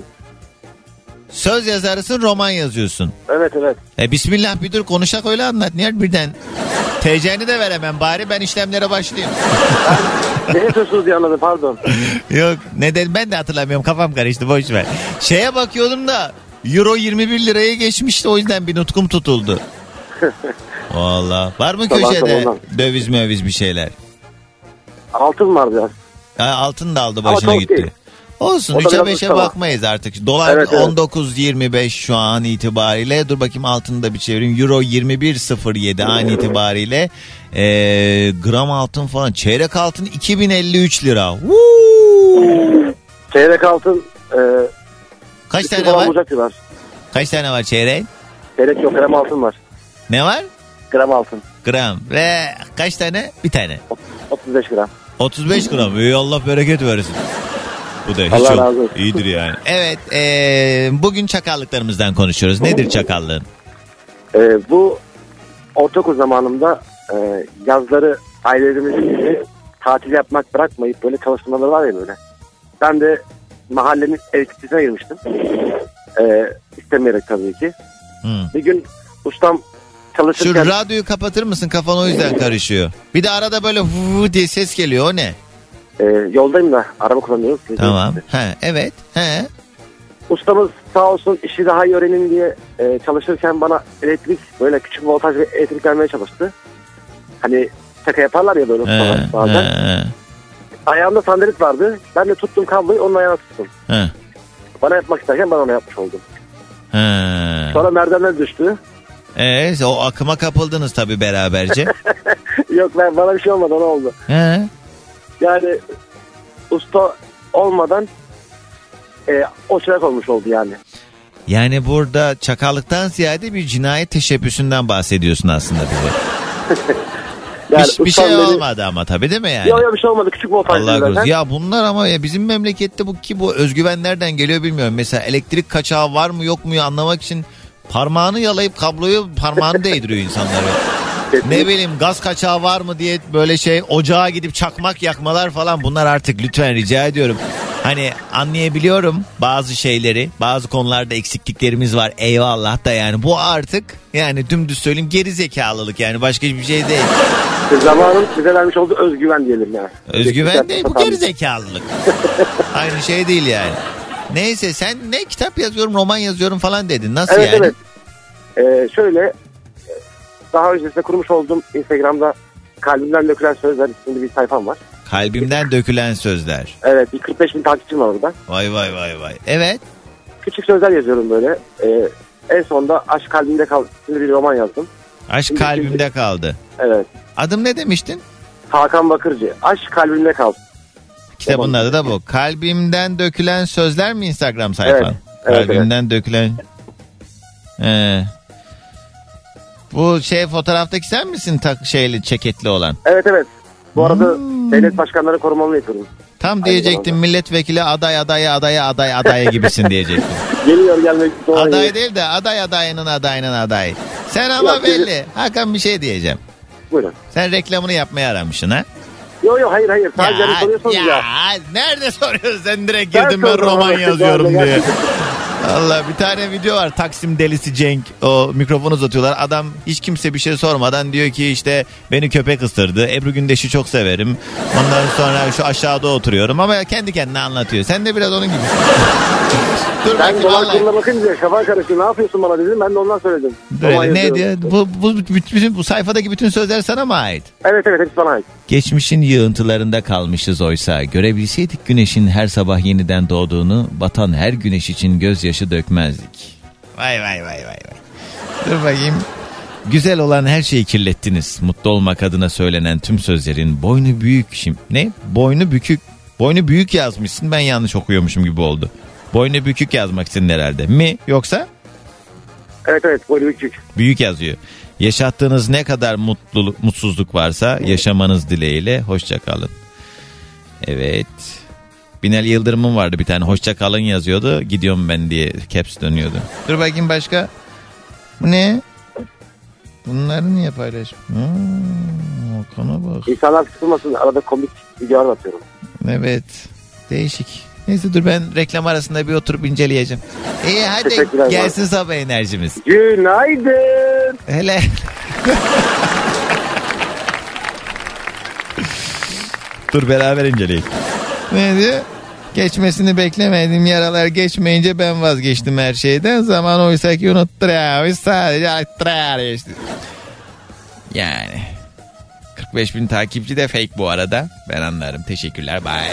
Söz yazarısın roman yazıyorsun. Evet evet. E bismillah bir dur konuşak öyle anlat. Niye birden? TC'ni de veremem bari ben işlemlere başlayayım. ne yapıyorsunuz diye anladım pardon. Yok ne dedim ben de hatırlamıyorum kafam karıştı boş ver. Şeye bakıyordum da Euro 21 liraya geçmişti o yüzden bir nutkum tutuldu. Valla var mı Tamam, köşede tamam. döviz möviz bir şeyler? Altın var biraz. Ha, altın da aldı Ama başına çok gitti. değil. Olsun O da 3'e biraz 5'e uçta var. bakmayız artık. Dolar Evet, evet. 19.25 şu an itibariyle. Dur bakayım altını da bir çevireyim. Euro 21.07 an itibariyle. Ee, gram altın falan. Çeyrek altın 2053 lira. Woo! Çeyrek altın. E, Kaç tane var? Kaç tane var çeyreğin? Çeyrek yok gram altın var. Ne var? Gram altın. Gram. Ve kaç tane? Bir tane. 35 gram. 35 gram. İyi Allah bereket versin. Bu da hiç Allah razı olsun. İyidir yani. Evet. ee, bugün çakallıklarımızdan konuşuyoruz. Nedir çakallığın? E, bu ortaokul zamanımda e, yazları ailelerimiz gibi tatil yapmak bırakmayıp böyle çalışmaları var ya böyle. Ben de mahallenin elektrikçisine girmiştim. E, istemeyerek tabii ki. Hı. Bir gün ustam Şu çalışırken... radyoyu kapatır mısın? Kafan o yüzden karışıyor. Bir de arada böyle hu diye ses geliyor. O ne? E, yoldayım da araba kullanıyoruz. Tamam. He, evet. He. Ustamız sağ olsun işi daha iyi öğrenin diye e, çalışırken bana elektrik böyle küçük voltaj ve elektrik vermeye çalıştı. Hani şaka yaparlar ya böyle He, ustalar bazen. he, Ayağımda sandalet vardı. Ben de tuttum kabloyu onun ayağına tuttum. he, Bana yapmak isterken ben ona yapmış oldum. he. Sonra merdivenler düştü. Evet, o akıma kapıldınız tabii beraberce. Yok ben bana bir şey olmadı ona oldu. He. Yani usta olmadan e, o çırak olmuş oldu yani. Yani burada çakallıktan ziyade bir cinayet teşebbüsünden bahsediyorsun aslında bize. Yani bir, bir şey beni- olmadı ama tabii değil mi yani? Yok yok bir şey olmadı küçük voltajlı Allah zaten. korusun. Ya bunlar ama ya bizim memlekette bu ki bu özgüven nereden geliyor bilmiyorum. Mesela elektrik kaçağı var mı yok mu anlamak için parmağını yalayıp kabloyu parmağını değdiriyor insanlara. Ne bileyim gaz kaçağı var mı diye böyle şey ocağa gidip çakmak yakmalar falan bunlar artık lütfen rica ediyorum. Hani anlayabiliyorum bazı şeyleri bazı konularda eksikliklerimiz var eyvallah da yani bu artık yani dümdüz söyleyeyim geri zekalılık yani başka hiçbir şey değil. Zamanın bize vermiş olduğu özgüven diyelim yani. Özgüven değil bu geri zekalılık. Aynı şey değil yani. Neyse sen ne kitap yazıyorum roman yazıyorum falan dedin. Nasıl Evet yani? evet. Ee, şöyle e, daha öncesinde kurmuş olduğum Instagram'da Kalbimden Dökülen Sözler isimli bir sayfam var. Kalbimden dökülen sözler. Evet bir 45 bin takipçim var orada. Vay vay vay vay. Evet. Küçük sözler yazıyorum böyle. Ee, en sonunda Aşk Kalbimde Kal isimli bir roman yazdım. Aşk kalbimde kaldı. Evet. Adım ne demiştin? Hakan Bakırcı. Aşk Kalbimde Kal. Kitabın adı da bu. Kalbimden dökülen sözler mi Instagram sayfan? Evet, evet, Kalbimden dökülen... Ee, bu şey fotoğraftaki sen misin tak şeyli ceketli olan? Evet evet. Bu arada Hmm. devlet başkanları korumalarını yapıyorum. Tam diyecektim milletvekili aday aday aday aday aday gibisin diyecektim. Geliyor gelmek doğru. Aday değil de aday adayının adayının aday. Sen ama Yok, belli. Hakan bir şey diyeceğim. Buyurun. Sen reklamını yapmaya aramışsın ha? Yok yok hayır hayır. Sadece hani soruyorsunuz ya. ya, nerede soruyorsun sen direkt girdin ben roman yazıyorum diye. Allah bir tane video var Taksim delisi Cenk o mikrofonu uzatıyorlar adam hiç kimse bir şey sormadan diyor ki işte beni köpek ısırdı Ebru Gündeş'i çok severim ondan sonra şu aşağıda oturuyorum ama kendi kendine anlatıyor sen de biraz onun gibi. Dur Ben dolar kuruna bakınca kafan karıştı. Ne yapıyorsun bana dedim. Ben de ondan söyledim. Böyle ne diyor? Bu, bu, bütün, bu sayfadaki bütün sözler sana mı ait? Evet evet hepsi bana ait. Geçmişin yığıntılarında kalmışız oysa. Görebilseydik güneşin her sabah yeniden doğduğunu, batan her güneş için gözyaşı dökmezdik. Vay vay vay vay vay. Dur bakayım. Güzel olan her şeyi kirlettiniz. Mutlu olmak adına söylenen tüm sözlerin boynu büyük şimdi. Ne? Boynu bükük. Boynu büyük yazmışsın. Ben yanlış okuyormuşum gibi oldu. Boynu bükük yazmak istedin herhalde. Mi? Yoksa? Evet evet boyu küçük. Büyük yazıyor. Yaşattığınız ne kadar mutluluk, mutsuzluk varsa yaşamanız dileğiyle hoşça kalın. Evet. Binali Yıldırım'ın vardı bir tane hoşça kalın yazıyordu. Gidiyorum ben diye caps dönüyordu. Dur bakayım başka. Bu ne? Bunları niye paylaş? Hmm, Okan'a bak. İnsanlar sıkılmasın arada komik videolar atıyorum. Evet. Değişik. Neyse dur ben reklam arasında bir oturup inceleyeceğim. İyi hadi gelsin sabah enerjimiz. Günaydın. Hele. Dur beraber inceleyelim. Ne diyor? Geçmesini beklemedim yaralar geçmeyince ben vazgeçtim her şeyden. Zaman oysa ki unutturuyor. Sadece işte. Yani. 45 bin takipçi de fake bu arada. Ben anlarım. Teşekkürler. Bye.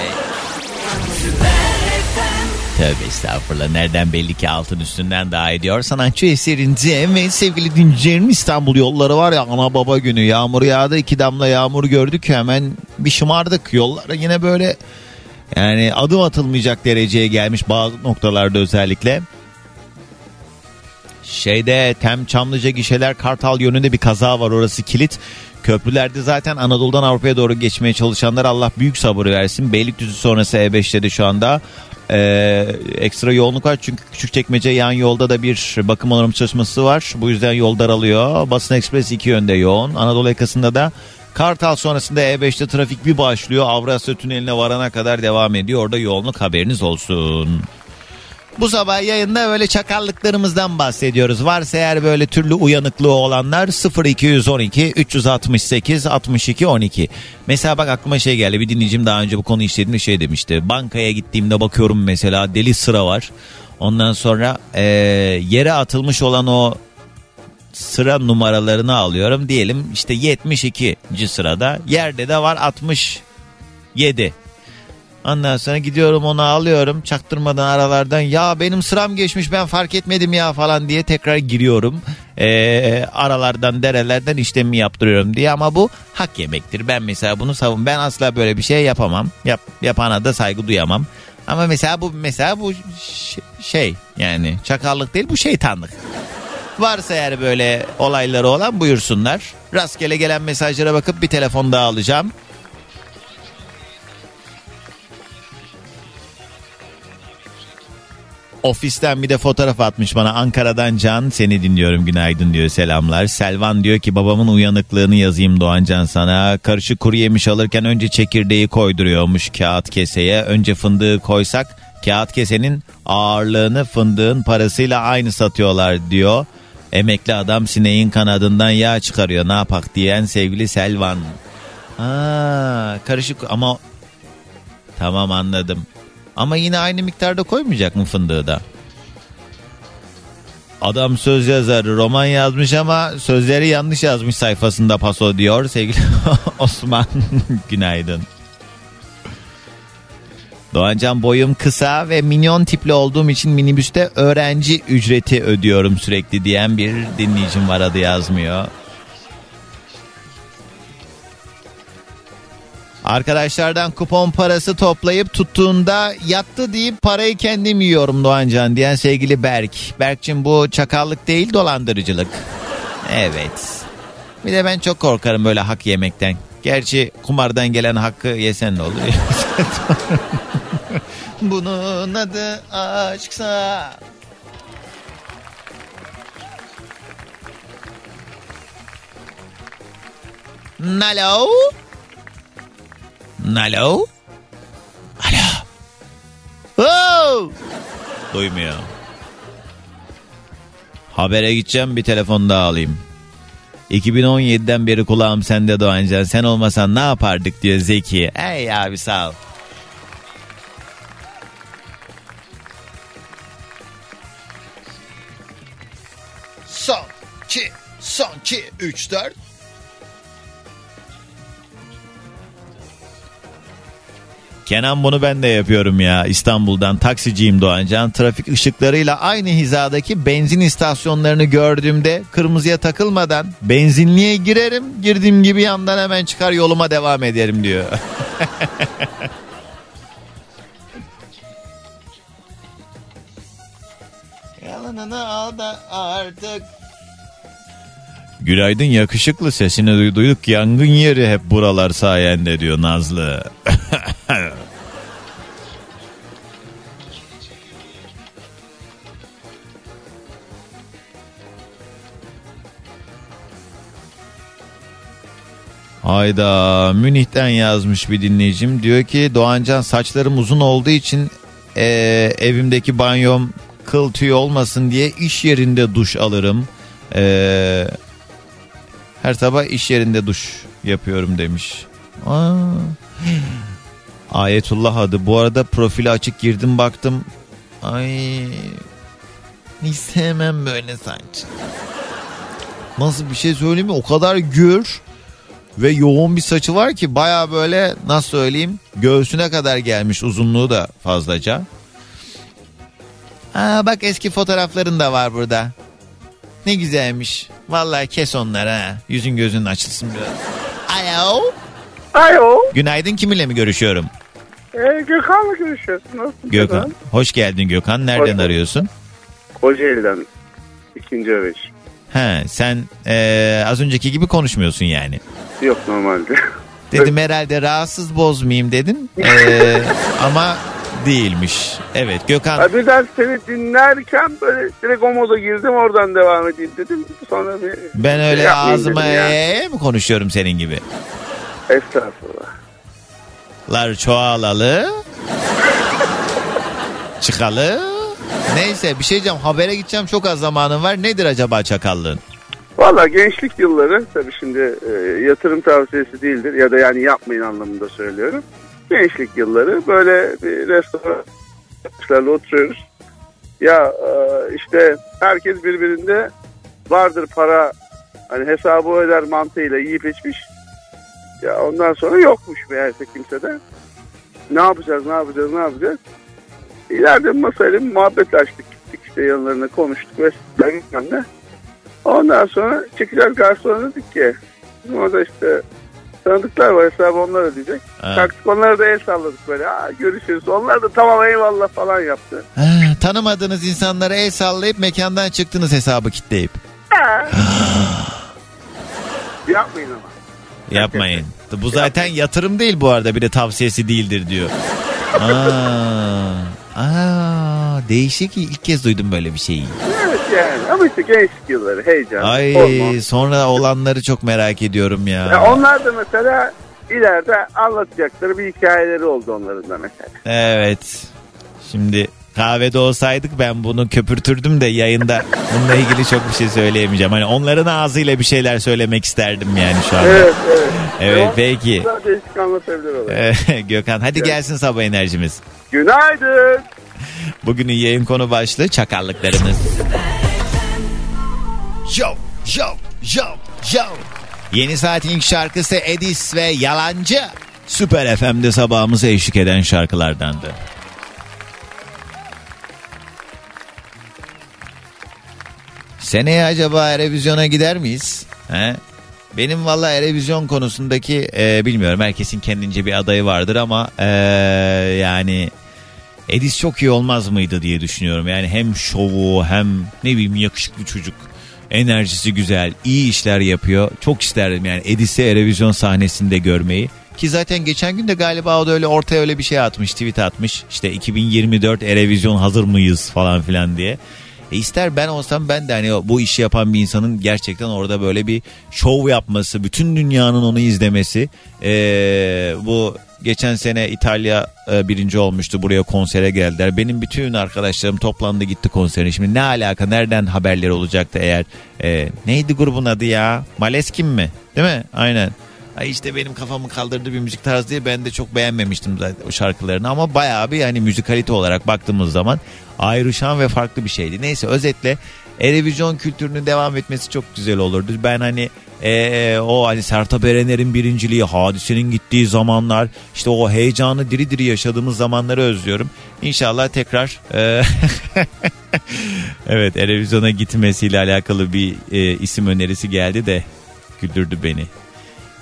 Tövbe estağfurullah. Nereden belli ki altın üstünden daha ediyor. Sanatçı eserinde ve sevgili dinleyicilerim İstanbul yolları var ya ana baba günü. Yağmur yağdı. iki damla yağmur gördük. Hemen bir şımardık. Yollar yine böyle yani adım atılmayacak dereceye gelmiş bazı noktalarda özellikle. Şeyde Tem Çamlıca gişeler Kartal yönünde bir kaza var orası kilit. Köprülerde zaten Anadolu'dan Avrupa'ya doğru geçmeye çalışanlar Allah büyük sabır versin. Beylikdüzü sonrası E5'te de şu anda ee, ekstra yoğunluk var. Çünkü Küçükçekmece yan yolda da bir bakım onarım çalışması var. Bu yüzden yol daralıyor. Basın Ekspres iki yönde yoğun. Anadolu yakasında da Kartal sonrasında E5'te trafik bir başlıyor. Avrasya Tüneli'ne varana kadar devam ediyor. Orada yoğunluk haberiniz olsun. Bu sabah yayında böyle çakallıklarımızdan bahsediyoruz. Varsa eğer böyle türlü uyanıklığı olanlar 0212 368 62 12. Mesela bak aklıma şey geldi. Bir dinleyicim daha önce bu konu işlediğinde şey demişti. Bankaya gittiğimde bakıyorum mesela deli sıra var. Ondan sonra e, yere atılmış olan o sıra numaralarını alıyorum. Diyelim işte 72. sırada. Yerde de var 67. Ondan sonra gidiyorum onu alıyorum çaktırmadan aralardan ya benim sıram geçmiş ben fark etmedim ya falan diye tekrar giriyorum. Ee, aralardan derelerden işlemi yaptırıyorum diye ama bu hak yemektir. Ben mesela bunu savun ben asla böyle bir şey yapamam. Yap, yapana da saygı duyamam. Ama mesela bu mesela bu şey yani çakallık değil bu şeytanlık. Varsa eğer böyle olayları olan buyursunlar. Rastgele gelen mesajlara bakıp bir telefon daha alacağım. Ofisten bir de fotoğraf atmış bana Ankara'dan Can seni dinliyorum günaydın diyor selamlar. Selvan diyor ki babamın uyanıklığını yazayım Doğancan sana. Karışık kuru yemiş alırken önce çekirdeği koyduruyormuş kağıt keseye. Önce fındığı koysak kağıt kesenin ağırlığını fındığın parasıyla aynı satıyorlar diyor. Emekli adam sineğin kanadından yağ çıkarıyor ne yapak diyen sevgili Selvan. Ha, karışık ama tamam anladım. Ama yine aynı miktarda koymayacak mı fındığı da? Adam söz yazarı roman yazmış ama sözleri yanlış yazmış sayfasında paso diyor sevgili Osman. Günaydın. Doğancan boyum kısa ve minyon tipli olduğum için minibüste öğrenci ücreti ödüyorum sürekli diyen bir dinleyicim var adı yazmıyor. Arkadaşlardan kupon parası toplayıp tuttuğunda yattı deyip parayı kendim yiyorum Doğancan diyen sevgili Berk. Berk'cim bu çakallık değil dolandırıcılık. Evet. Bir de ben çok korkarım böyle hak yemekten. Gerçi kumardan gelen hakkı yesen ne olur? Bunun adı aşksa. Nalo? Nalo? Alo? Oh! Duymuyor. Habere gideceğim bir telefon daha alayım. 2017'den beri kulağım sende Doğancan. Sen olmasan ne yapardık diyor Zeki. Ey abi sağ ol. Son, iki, son, iki, üç, dört. Kenan bunu ben de yapıyorum ya İstanbul'dan taksiciyim Doğancan. Trafik ışıklarıyla aynı hizadaki benzin istasyonlarını gördüğümde kırmızıya takılmadan benzinliğe girerim. Girdiğim gibi yandan hemen çıkar yoluma devam ederim diyor. da artık. Günaydın yakışıklı sesini duy- duyduk yangın yeri hep buralar sayende diyor Nazlı. Hayda Münih'ten yazmış bir dinleyicim. Diyor ki Doğancan saçlarım uzun olduğu için eee, evimdeki banyom kıl tüy olmasın diye iş yerinde duş alırım. Eee, her sabah iş yerinde duş yapıyorum demiş. Aa. Ayetullah adı. Bu arada profili açık girdim baktım. Ay hiç sevmem böyle saç. Nasıl bir şey söyleyeyim mi? O kadar gür ve yoğun bir saçı var ki baya böyle nasıl söyleyeyim göğsüne kadar gelmiş uzunluğu da fazlaca. Aa, bak eski fotoğrafların da var burada. Ne güzelmiş. Vallahi kes onları ha. Yüzün gözün açılsın biraz. Alo. Alo. Günaydın kiminle mi görüşüyorum? Ee, Gökhan'la görüşüyorsun. Nasılsın? Gökhan. Hoş geldin Gökhan. Nereden bulduk. arıyorsun? Kocaeli'den. ikinci övüş. He, sen eee, az önceki gibi konuşmuyorsun yani. Yok normalde. Dedim herhalde rahatsız bozmayayım dedin. Eee, ama değilmiş. Evet Gökhan. Ha, birden seni dinlerken böyle direkt o moda girdim oradan devam edeyim dedim. Sonra bir Ben şey öyle yapmayayım ağzıma ee mi konuşuyorum senin gibi? Estağfurullah. Lar çoğalalı. Çıkalı. Neyse bir şey diyeceğim habere gideceğim çok az zamanım var. Nedir acaba çakallığın? Valla gençlik yılları tabii şimdi e, yatırım tavsiyesi değildir ya da yani yapmayın anlamında söylüyorum. Gençlik yılları böyle bir restoranlarla oturuyoruz. Ya e, işte herkes birbirinde vardır para hani hesabı öder mantığıyla yiyip içmiş. Ya ondan sonra yokmuş meğerse kimsede. Ne yapacağız ne yapacağız ne yapacağız? İleride masayla muhabbet açtık gittik işte yanlarına konuştuk vesaire. Ondan sonra çıkacağız garsona dedik ki orada işte tanıdıklar var hesabı onlar ödeyecek. Ha. Kalktık onlara da el salladık böyle. Aa, görüşürüz. Onlar da tamam eyvallah falan yaptı. Ha, tanımadığınız insanlara el sallayıp mekandan çıktınız hesabı kitleyip. Yapmayın ama. Yapmayın. Bu zaten yatırım değil bu arada bir de tavsiyesi değildir diyor. Aa, aa, değişik ilk kez duydum böyle bir şeyi. Evet yani ama işte gençlik yılları heyecan. Ay hormon. sonra olanları çok merak ediyorum ya. Ya onlar da mesela ileride anlatacakları bir hikayeleri oldu onların da mesela. Evet. Şimdi kahvede olsaydık ben bunu köpürtürdüm de yayında bununla ilgili çok bir şey söyleyemeyeceğim. Hani onların ağzıyla bir şeyler söylemek isterdim yani şu anda. Evet evet. Evet, O peki. Değişik anlatabilir Gökhan hadi gelsin sabah enerjimiz. Günaydın. Bugünün yayın konu başlığı çakallıklarımız. Yo yo yo yo. Yeni saatin ilk şarkısı Edis ve Yalancı. Süper FM'de sabahımıza eşlik eden şarkılardandı. Seneye acaba Erevizyon'a gider miyiz? He? Benim valla Erevizyon konusundaki e, bilmiyorum herkesin kendince bir adayı vardır ama e, yani Edis çok iyi olmaz mıydı diye düşünüyorum. Yani hem şovu hem ne bileyim yakışıklı çocuk. Enerjisi güzel, iyi işler yapıyor. Çok isterdim yani Edis'i Erevizyon sahnesinde görmeyi. Ki zaten geçen gün de galiba o da öyle ortaya öyle bir şey atmış, tweet atmış. İşte 2024 Erevizyon hazır mıyız falan filan diye. E ister ben olsam ben de hani bu işi yapan bir insanın gerçekten orada böyle bir şov yapması, bütün dünyanın onu izlemesi. Ee, bu geçen sene İtalya e, birinci olmuştu buraya konsere geldiler. Benim bütün arkadaşlarım toplandı gitti konsere. Şimdi ne alaka nereden haberleri olacaktı eğer e, neydi grubun adı ya? Maleskin mi? Değil mi? Aynen. Ay işte benim kafamı kaldırdığı bir müzik tarzı diye ben de çok beğenmemiştim zaten o şarkılarını ama bayağı bir hani müzikalite olarak baktığımız zaman ayrışan ve farklı bir şeydi. Neyse özetle Erevizyon kültürünün devam etmesi çok güzel olurdu. Ben hani eee, o hani Sertab Erener'in birinciliği, hadisenin gittiği zamanlar, işte o heyecanı diri diri yaşadığımız zamanları özlüyorum. İnşallah tekrar eee, evet Erevizyon'a gitmesiyle alakalı bir eee, isim önerisi geldi de güldürdü beni.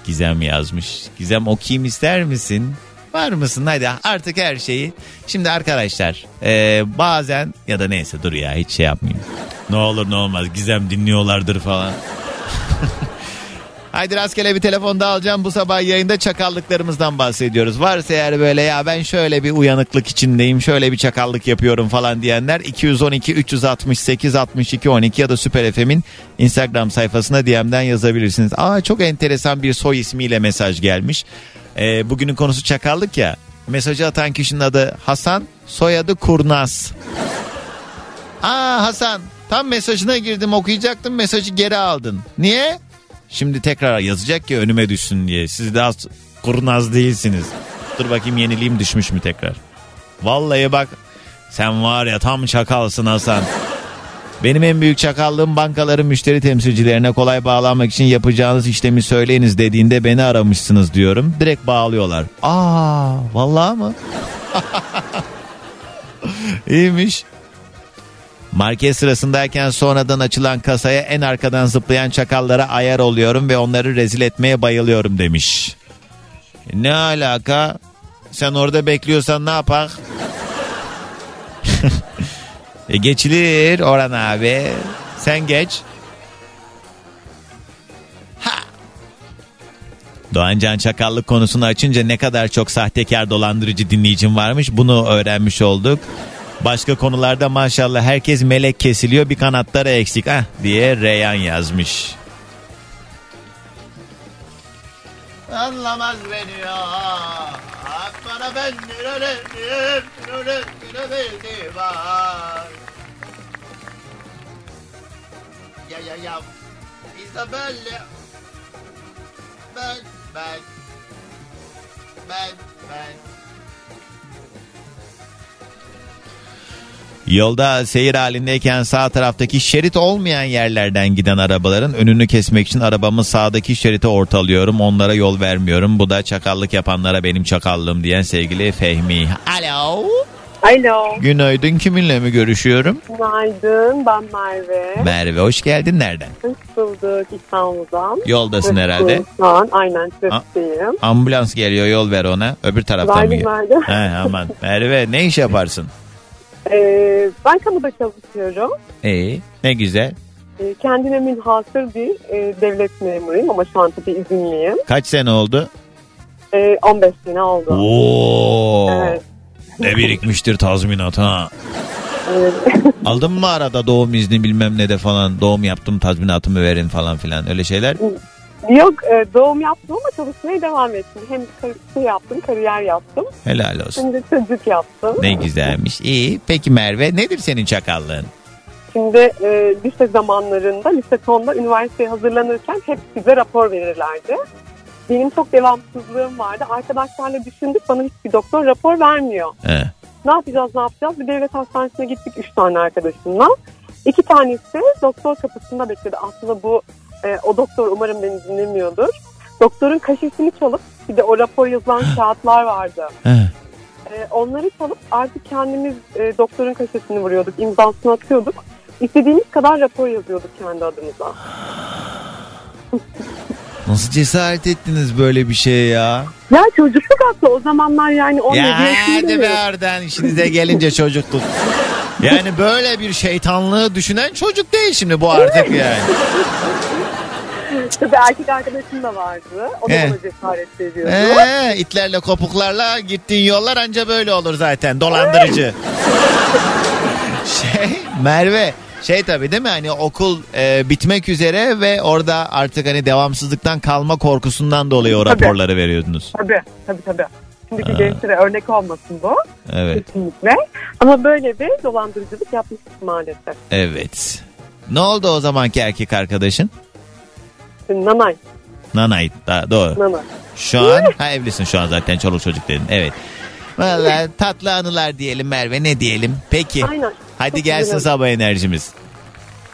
Gizem yazmış. Gizem okuyayım ister misin? Var mısın? Hadi artık her şeyi. Şimdi arkadaşlar e, bazen ya da neyse dur ya hiç şey yapmayayım. Ne olur ne olmaz Gizem dinliyorlardır falan. Haydi rastgele bir telefon daha alacağım. Bu sabah yayında çakallıklarımızdan bahsediyoruz. Varsa eğer böyle ya ben şöyle bir uyanıklık içindeyim, şöyle bir çakallık yapıyorum falan diyenler 212 368 62 12 ya da Süper FM'in Instagram sayfasına DM'den yazabilirsiniz. Aa çok enteresan bir soy ismiyle mesaj gelmiş. Ee, bugünün konusu çakallık ya. Mesajı atan kişinin adı Hasan, soyadı Kurnaz. Aa Hasan tam mesajına girdim okuyacaktım mesajı geri aldın. Niye? Şimdi tekrar yazacak ki önüme düşsün diye. Siz az kurnaz değilsiniz. Dur bakayım yeniliğim düşmüş mü tekrar. Vallahi bak sen var ya tam çakalsın Hasan. Benim en büyük çakallığım bankaların müşteri temsilcilerine kolay bağlanmak için yapacağınız işlemi söyleyiniz dediğinde beni aramışsınız diyorum. Direkt bağlıyorlar. Aa vallahi mı? İyiymiş. Market sırasındayken sonradan açılan kasaya en arkadan zıplayan çakallara ayar oluyorum ve onları rezil etmeye bayılıyorum demiş. Ne alaka? Sen orada bekliyorsan ne yapak? e geçilir Orhan abi. Sen geç. Ha. Doğancan çakallık konusunu açınca ne kadar çok sahtekar dolandırıcı dinleyicim varmış bunu öğrenmiş olduk. Başka konularda maşallah herkes melek kesiliyor bir kanatları eksik ah diye Reyhan yazmış. Anlamaz beni ya. Bana ben nerelendim, nerelendim var. Ya ya ya. Isabelle. Ben, ben. Ben, ben. Yolda seyir halindeyken sağ taraftaki şerit olmayan yerlerden giden arabaların önünü kesmek için arabamı sağdaki şerite ortalıyorum. Onlara yol vermiyorum. Bu da çakallık yapanlara benim çakallığım diyen sevgili Fehmi. Alo. Alo. Günaydın kiminle mi görüşüyorum? Günaydın. Ben Merve. Merve hoş geldin nereden? Hoş bulduk İstanbul'dan. Yoldasın Hoş herhalde. Şu an aynen trafikteyim. Ambulans geliyor yol ver ona. Öbür taraftan mı? Verdim gel- verdim. He, aman. Merve ne iş yaparsın? Ee, ben kamuda çalışıyorum. İyi ne güzel. Ee, kendine münhasır bir e, devlet memuruyum ama şu an tabii izinliyim. Kaç sene oldu? Ee, 15 sene oldu. Oo. Evet. Ne birikmiştir tazminat ha. Evet. Aldın mı arada doğum izni bilmem ne de falan doğum yaptım tazminatımı verin falan filan öyle şeyler. Yok e, doğum yaptım ama çalışmaya devam ettim. Hem şey yaptım, kariyer yaptım. Helal olsun. De çocuk yaptım. Ne güzelmiş. İyi. Peki Merve nedir senin çakallığın? Şimdi e, lise zamanlarında, lise sonda üniversiteye hazırlanırken hep bize rapor verirlerdi. Benim çok devamsızlığım vardı. Arkadaşlarla düşündük bana hiçbir doktor rapor vermiyor. He. Ne yapacağız ne yapacağız? Bir devlet hastanesine gittik üç tane arkadaşımla. İki tanesi doktor kapısında bekledi. Aslında bu e, o doktor umarım beni dinlemiyordur. Doktorun kaşesini çalıp bir de o rapor yazılan kağıtlar vardı. E, onları çalıp artık kendimiz e, doktorun kaşesini vuruyorduk. imzasını atıyorduk. İstediğimiz kadar rapor yazıyorduk kendi adımıza. Nasıl cesaret ettiniz böyle bir şeye ya? Ya çocukluk aklı o zamanlar yani 17 Ya yaşındayım. hadi be oradan işinize gelince çocukluk. Yani böyle bir şeytanlığı düşünen çocuk değil şimdi bu artık yani. Tabii erkek arkadaşım da vardı. O da He. bana cesaret veriyordu. Ee, itlerle kopuklarla gittiğin yollar anca böyle olur zaten dolandırıcı. şey Merve şey tabii değil mi hani okul e, bitmek üzere ve orada artık hani devamsızlıktan kalma korkusundan dolayı o Tabii. raporları veriyordunuz. Tabii tabii tabii. Şimdiki gençlere örnek olmasın bu. Evet Kesinlikle. Ama böyle bir dolandırıcılık yapmıştık maalesef. evet. Ne oldu o zamanki erkek arkadaşın? Şimdi nanay. Nanay da, doğru. Nanay. Şu an ha evlisin şu an zaten çoluk çocuk dedin evet. Valla tatlı anılar diyelim Merve ne diyelim. Peki Aynen. hadi Çok gelsin güzel. sabah enerjimiz.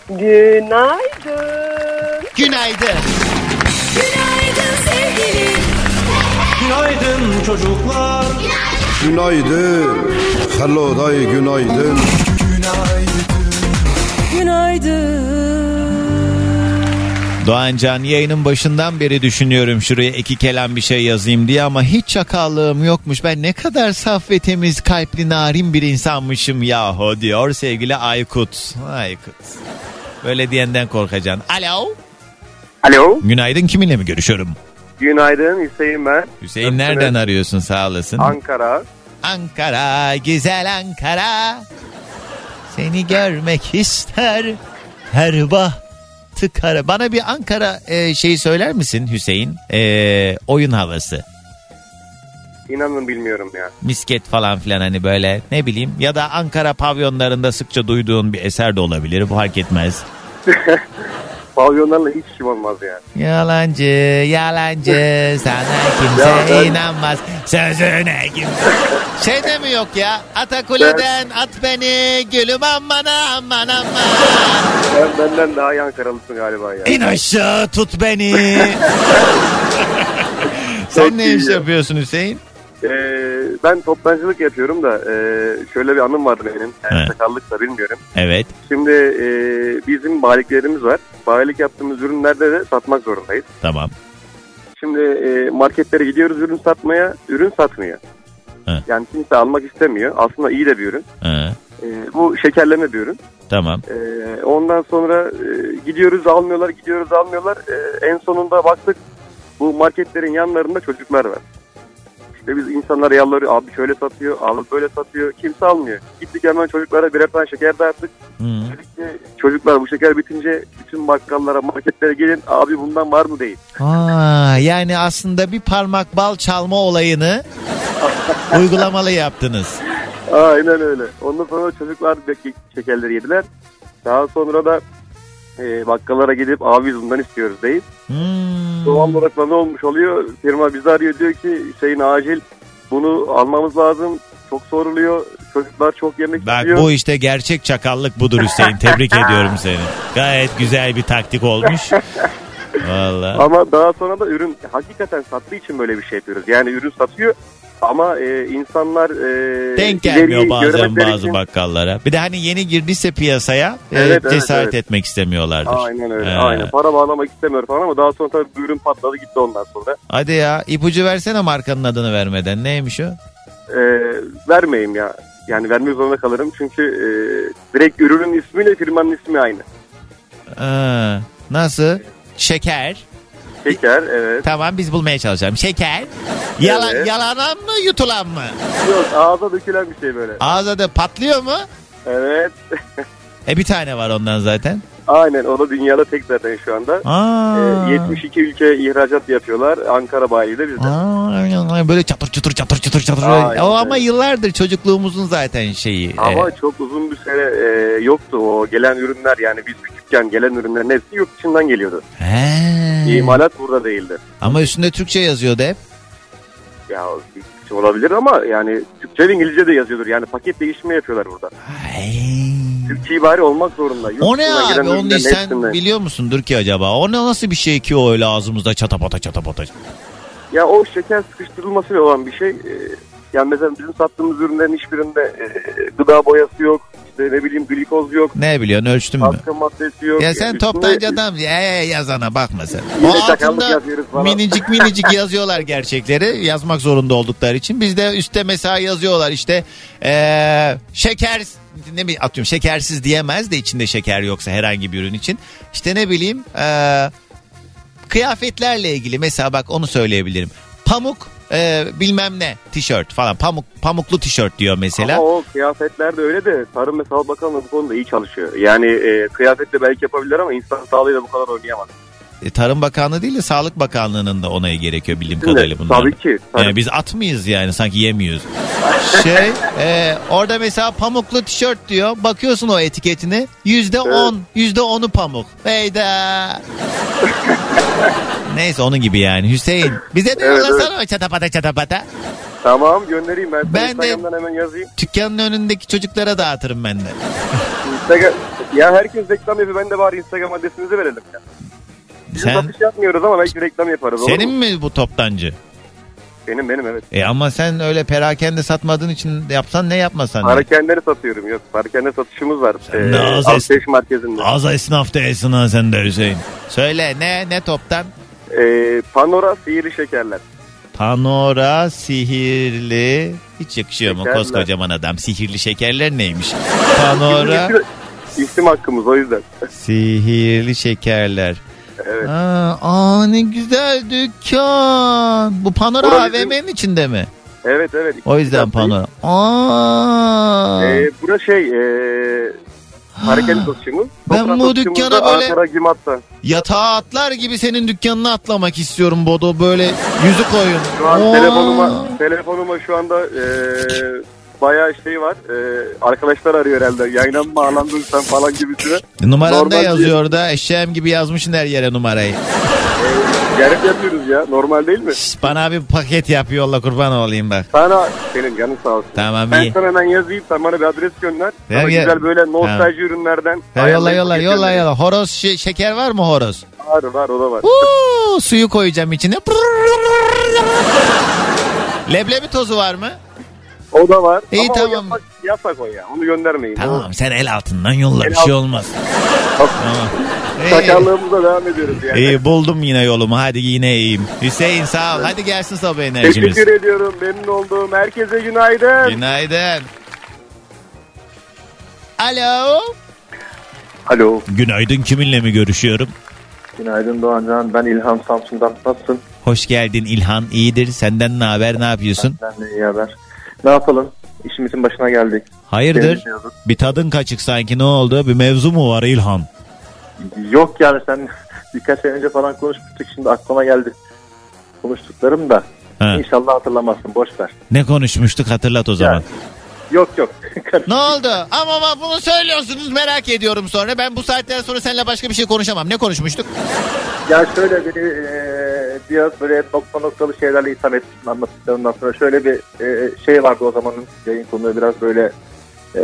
Günaydın. Günaydın. Günaydın sevgilim. Günaydın çocuklar. Günaydın. Hello day günaydın. Günaydın. Doğancan yayının başından beri düşünüyorum şuraya iki kelam bir şey yazayım diye ama hiç çakallığım yokmuş. Ben ne kadar saf ve temiz kalpli narin bir insanmışım yahu diyor sevgili Aykut. Aykut. Böyle diyenden korkacaksın. Alo. Alo. Günaydın kiminle mi görüşüyorum? Günaydın Hüseyin ben. Hüseyin nereden arıyorsun sağ olasın. Ankara. Ankara güzel Ankara. Seni görmek ister her bahtı kara. Bana bir Ankara e, şeyi söyler misin Hüseyin? E, oyun havası. İnanın bilmiyorum ya. Misket falan filan hani böyle ne bileyim. Ya da Ankara pavyonlarında sıkça duyduğun bir eser de olabilir. Bu fark etmez. Pavyonlarla hiç işim olmaz yani. Yalancı, yalancı, sana kimse Ya ben- inanmaz. Sözüne kimse. Şey de mi yok ya? Atakule'den at beni, gülüm aman aman aman. Sen benden daha iyi Ankaralısın galiba ya. İn aşağı tut beni. Sen ne iş yapıyorsun Hüseyin? Ee, ben toptancılık yapıyorum da e, şöyle bir anım vardı benim. Yani He. sakallık da bilmiyorum. Evet. Şimdi e, bizim bayiliklerimiz var. Bayilik yaptığımız ürünlerde de satmak zorundayız. Tamam. Şimdi e, marketlere gidiyoruz ürün satmaya, ürün satmıyor. He. Yani kimse almak istemiyor. Aslında iyi de bir ürün. Ha, E, bu şekerleme bir ürün. tamam. E, ondan sonra e, gidiyoruz almıyorlar, gidiyoruz almıyorlar. E, en sonunda baktık bu marketlerin yanlarında çocuklar var. İşte biz insanlara yalvarıyor abi şöyle satıyor, abi böyle satıyor. Kimse almıyor. Gittik hemen çocuklara birer tane şeker dağıttık. Dedik ki, çocuklar bu şeker bitince bütün bakkallara, marketlere gelin. Abi bundan var mı değil. Aa, yani aslında bir parmak bal çalma olayını uygulamalı yaptınız. Aynen öyle. Ondan sonra çocuklar şekerleri yediler. Daha sonra da e, bakkallara gidip abi bundan istiyoruz deyip Hmm. doğal olarak ne olmuş oluyor? Firma bizi arıyor diyor ki Hüseyin acil bunu almamız lazım. Çok soruluyor. Çocuklar çok yemek Bak istiyor. bu işte gerçek çakallık budur Hüseyin. Tebrik ediyorum seni. Gayet güzel bir taktik olmuş. Vallahi. Ama daha sonra da ürün hakikaten sattığı için böyle bir şey yapıyoruz. Yani ürün satıyor ama e, insanlar e, Denk gelmiyor bazen bazı için- bakkallara. Bir de hani yeni girdiyse piyasaya e, Evet, evet, cesaret evet. etmek istemiyorlardır. Aynen öyle. He. Aynen. Para bağlamak istemiyor falan ama daha sonra tabii ürün patladı gitti ondan sonra. Hadi ya ipucu versene markanın adını vermeden. Neymiş o? E, vermeyeyim ya. Yani vermek zorunda kalırım çünkü e, direkt ürünün ismiyle firmanın ismi aynı. Aa, nasıl? Şeker. Şeker evet. Tamam biz bulmaya çalışalım. Şeker. Yalan, Evet. Yalanan mı yutulan mı? Yok ağza dökülen bir şey böyle. Ağza da patlıyor mu? Evet. E bir tane var ondan zaten. Aynen o da dünyada tek zaten şu anda. Aa. E, 72 ülke ihracat yapıyorlar. Ankara bayi de bizde. Aa, böyle çatır çatır çatır çatır çatır. Aynen o ama yıllardır çocukluğumuzun zaten şeyi. Ama E, çok uzun bir süre e, yoktu o gelen ürünler yani biz küçükken gelen ürünlerin hepsi yurt dışından geliyordu. he. İmalat burada değildi. Ama üstünde Türkçe yazıyordu hep. Ya olabilir ama yani Türkçe ve İngilizce de yazıyordur. Yani paket değişimi yapıyorlar burada. Türkçe ibare olmak zorunda. Yurt O ne abi? Onu ürünlerin sen hepsinde. biliyor musundur ki acaba? O ne nasıl bir şey ki o öyle ağzımızda çatapata çatapata. Ya o şeker sıkıştırılmasıyla olan bir şey. E, yani mesela bizim sattığımız ürünlerin hiçbirinde e, gıda boyası yok. İşte ne bileyim glikoz yok. Ne biliyorsun ölçtün mü? Katkı maddesi yok. Ya sen Üstüne- toptancı adam ee, yazana bakma sen. Yine O altında minicik minicik yazıyorlar gerçekleri yazmak zorunda oldukları için. Bizde üstte mesela yazıyorlar işte ee, şeker ne bileyim atıyorum şekersiz diyemez de içinde şeker yoksa herhangi bir ürün için. İşte ne bileyim ee, kıyafetlerle ilgili mesela bak onu söyleyebilirim. Pamuk ee, bilmem ne tişört falan pamuk pamuklu tişört diyor mesela. Ama o kıyafetler de öyle de Tarım ve Sağlık Bakanlığı bu konuda iyi çalışıyor. Yani e, kıyafetle belki yapabilir ama insan sağlığıyla bu kadar oynayamaz. E, Tarım Bakanlığı değil de Sağlık Bakanlığı'nın da onayı gerekiyor bildiğim kadarıyla bunlar. tabii ki, tabii. Yani biz at mıyız yani sanki yemiyoruz. şey e, orada mesela pamuklu tişört diyor. Bakıyorsun o etiketini. Yüzde on. Yüzde onu pamuk. Heyda. Neyse onun gibi yani. Hüseyin bize de Evet, yollasana o çatapata çatapata. Tamam göndereyim ben. Ben de- hemen yazayım. Dükkanın önündeki çocuklara dağıtırım ben de. Instagram... Ya herkes reklam yapıyor. Ben de bari Instagram adresinizi verelim. Ya. Biz Sen satış yapmıyoruz ama belki reklam yaparız. olur senin mu? mi bu toptancı? Benim benim evet. E ama sen öyle perakende satmadığın için yapsan ne yapmasan ne? Parakenleri satıyorum yok. Parakende satışımız var. Ee, ne az alışveriş merkezinde. Az esnaf değilsin ha sen de Hüseyin. Söyle ne ne toptan? Ee, Panora sihirli şekerler. Panora sihirli hiç yakışıyor mu Şekerler. koskocaman adam sihirli şekerler neymiş? Panora isim hakkımız o yüzden. sihirli şekerler. Evet. Aa, aa ne güzel dükkan. Bu Panora Orası bizim- AVM'nin içinde mi? Evet evet. O yüzden Panora. Aa. Ee, bura şey ee, parakende satışımız. Ben bu dükkana böyle-. Yatağa atlar gibi senin dükkanına atlamak istiyorum Bodo böyle yüzü koyun. Şu an telefonuma, telefonuma şu anda ee, bayağı şey var. Ee, arkadaşlar arıyor herhalde. Yayına mı bağlandın sen falan gibisine. Numaranda Normal yazıyor da eşeğim gibi yazmışsın her yere numarayı. Yarım yapıyoruz ya. Normal değil mi? Bana bir paket yap yolla kurban olayım bak. Sana senin canın sağ olsun. Tamam Ben iyi. sana hemen yazayım. Sen bana bir adres gönder. Sana gel. güzel böyle nostalji ürünlerden. Ya yolla yolla yolla yolla. Horoz şe- şeker var mı horoz? Var var o da var. Uuu, suyu koyacağım içine. Leblebi tozu var mı? O da var. İyi, Ama tamam. o yasak, yasak o ya. Onu göndermeyin. Tamam sen el altından yolla El bir şey alt- olmaz. Tamam. Sakarlığımıza devam ediyoruz yani. İyi buldum yine yolumu hadi yine iyiyim. Hüseyin sağ ol hadi gelsin sabah enerjimiz. Teşekkür ediyorum. Memnun oldum. Herkese günaydın. Günaydın. Alo. Alo. Günaydın kiminle mi görüşüyorum? Günaydın Doğancan. Ben İlhan Samsun'dan. Nasılsın? Hoş geldin İlhan iyidir senden ne haber ne yapıyorsun? Ben de iyi haber. Ne yapalım? İşimizin başına geldik. Hayırdır? Bir tadın kaçık sanki ne oldu? Bir mevzu mu var İlhan? Yok yani sen birkaç sene önce falan konuşmuştuk. Şimdi aklıma geldi. Konuştuklarım da. Ha. İnşallah hatırlamazsın. Boş ver. Ne konuşmuştuk hatırlat o zaman. Yok yok. Ne oldu? Ama bak bunu söylüyorsunuz merak ediyorum sonra. Ben bu saatten sonra seninle başka bir şey konuşamam. Ne konuşmuştuk? Ya şöyle beni e, biraz böyle nokta noktalı şeylerle itham etmiştin anlattıklarından sonra. Şöyle bir e, şey vardı o zamanın yayın konuları biraz böyle e,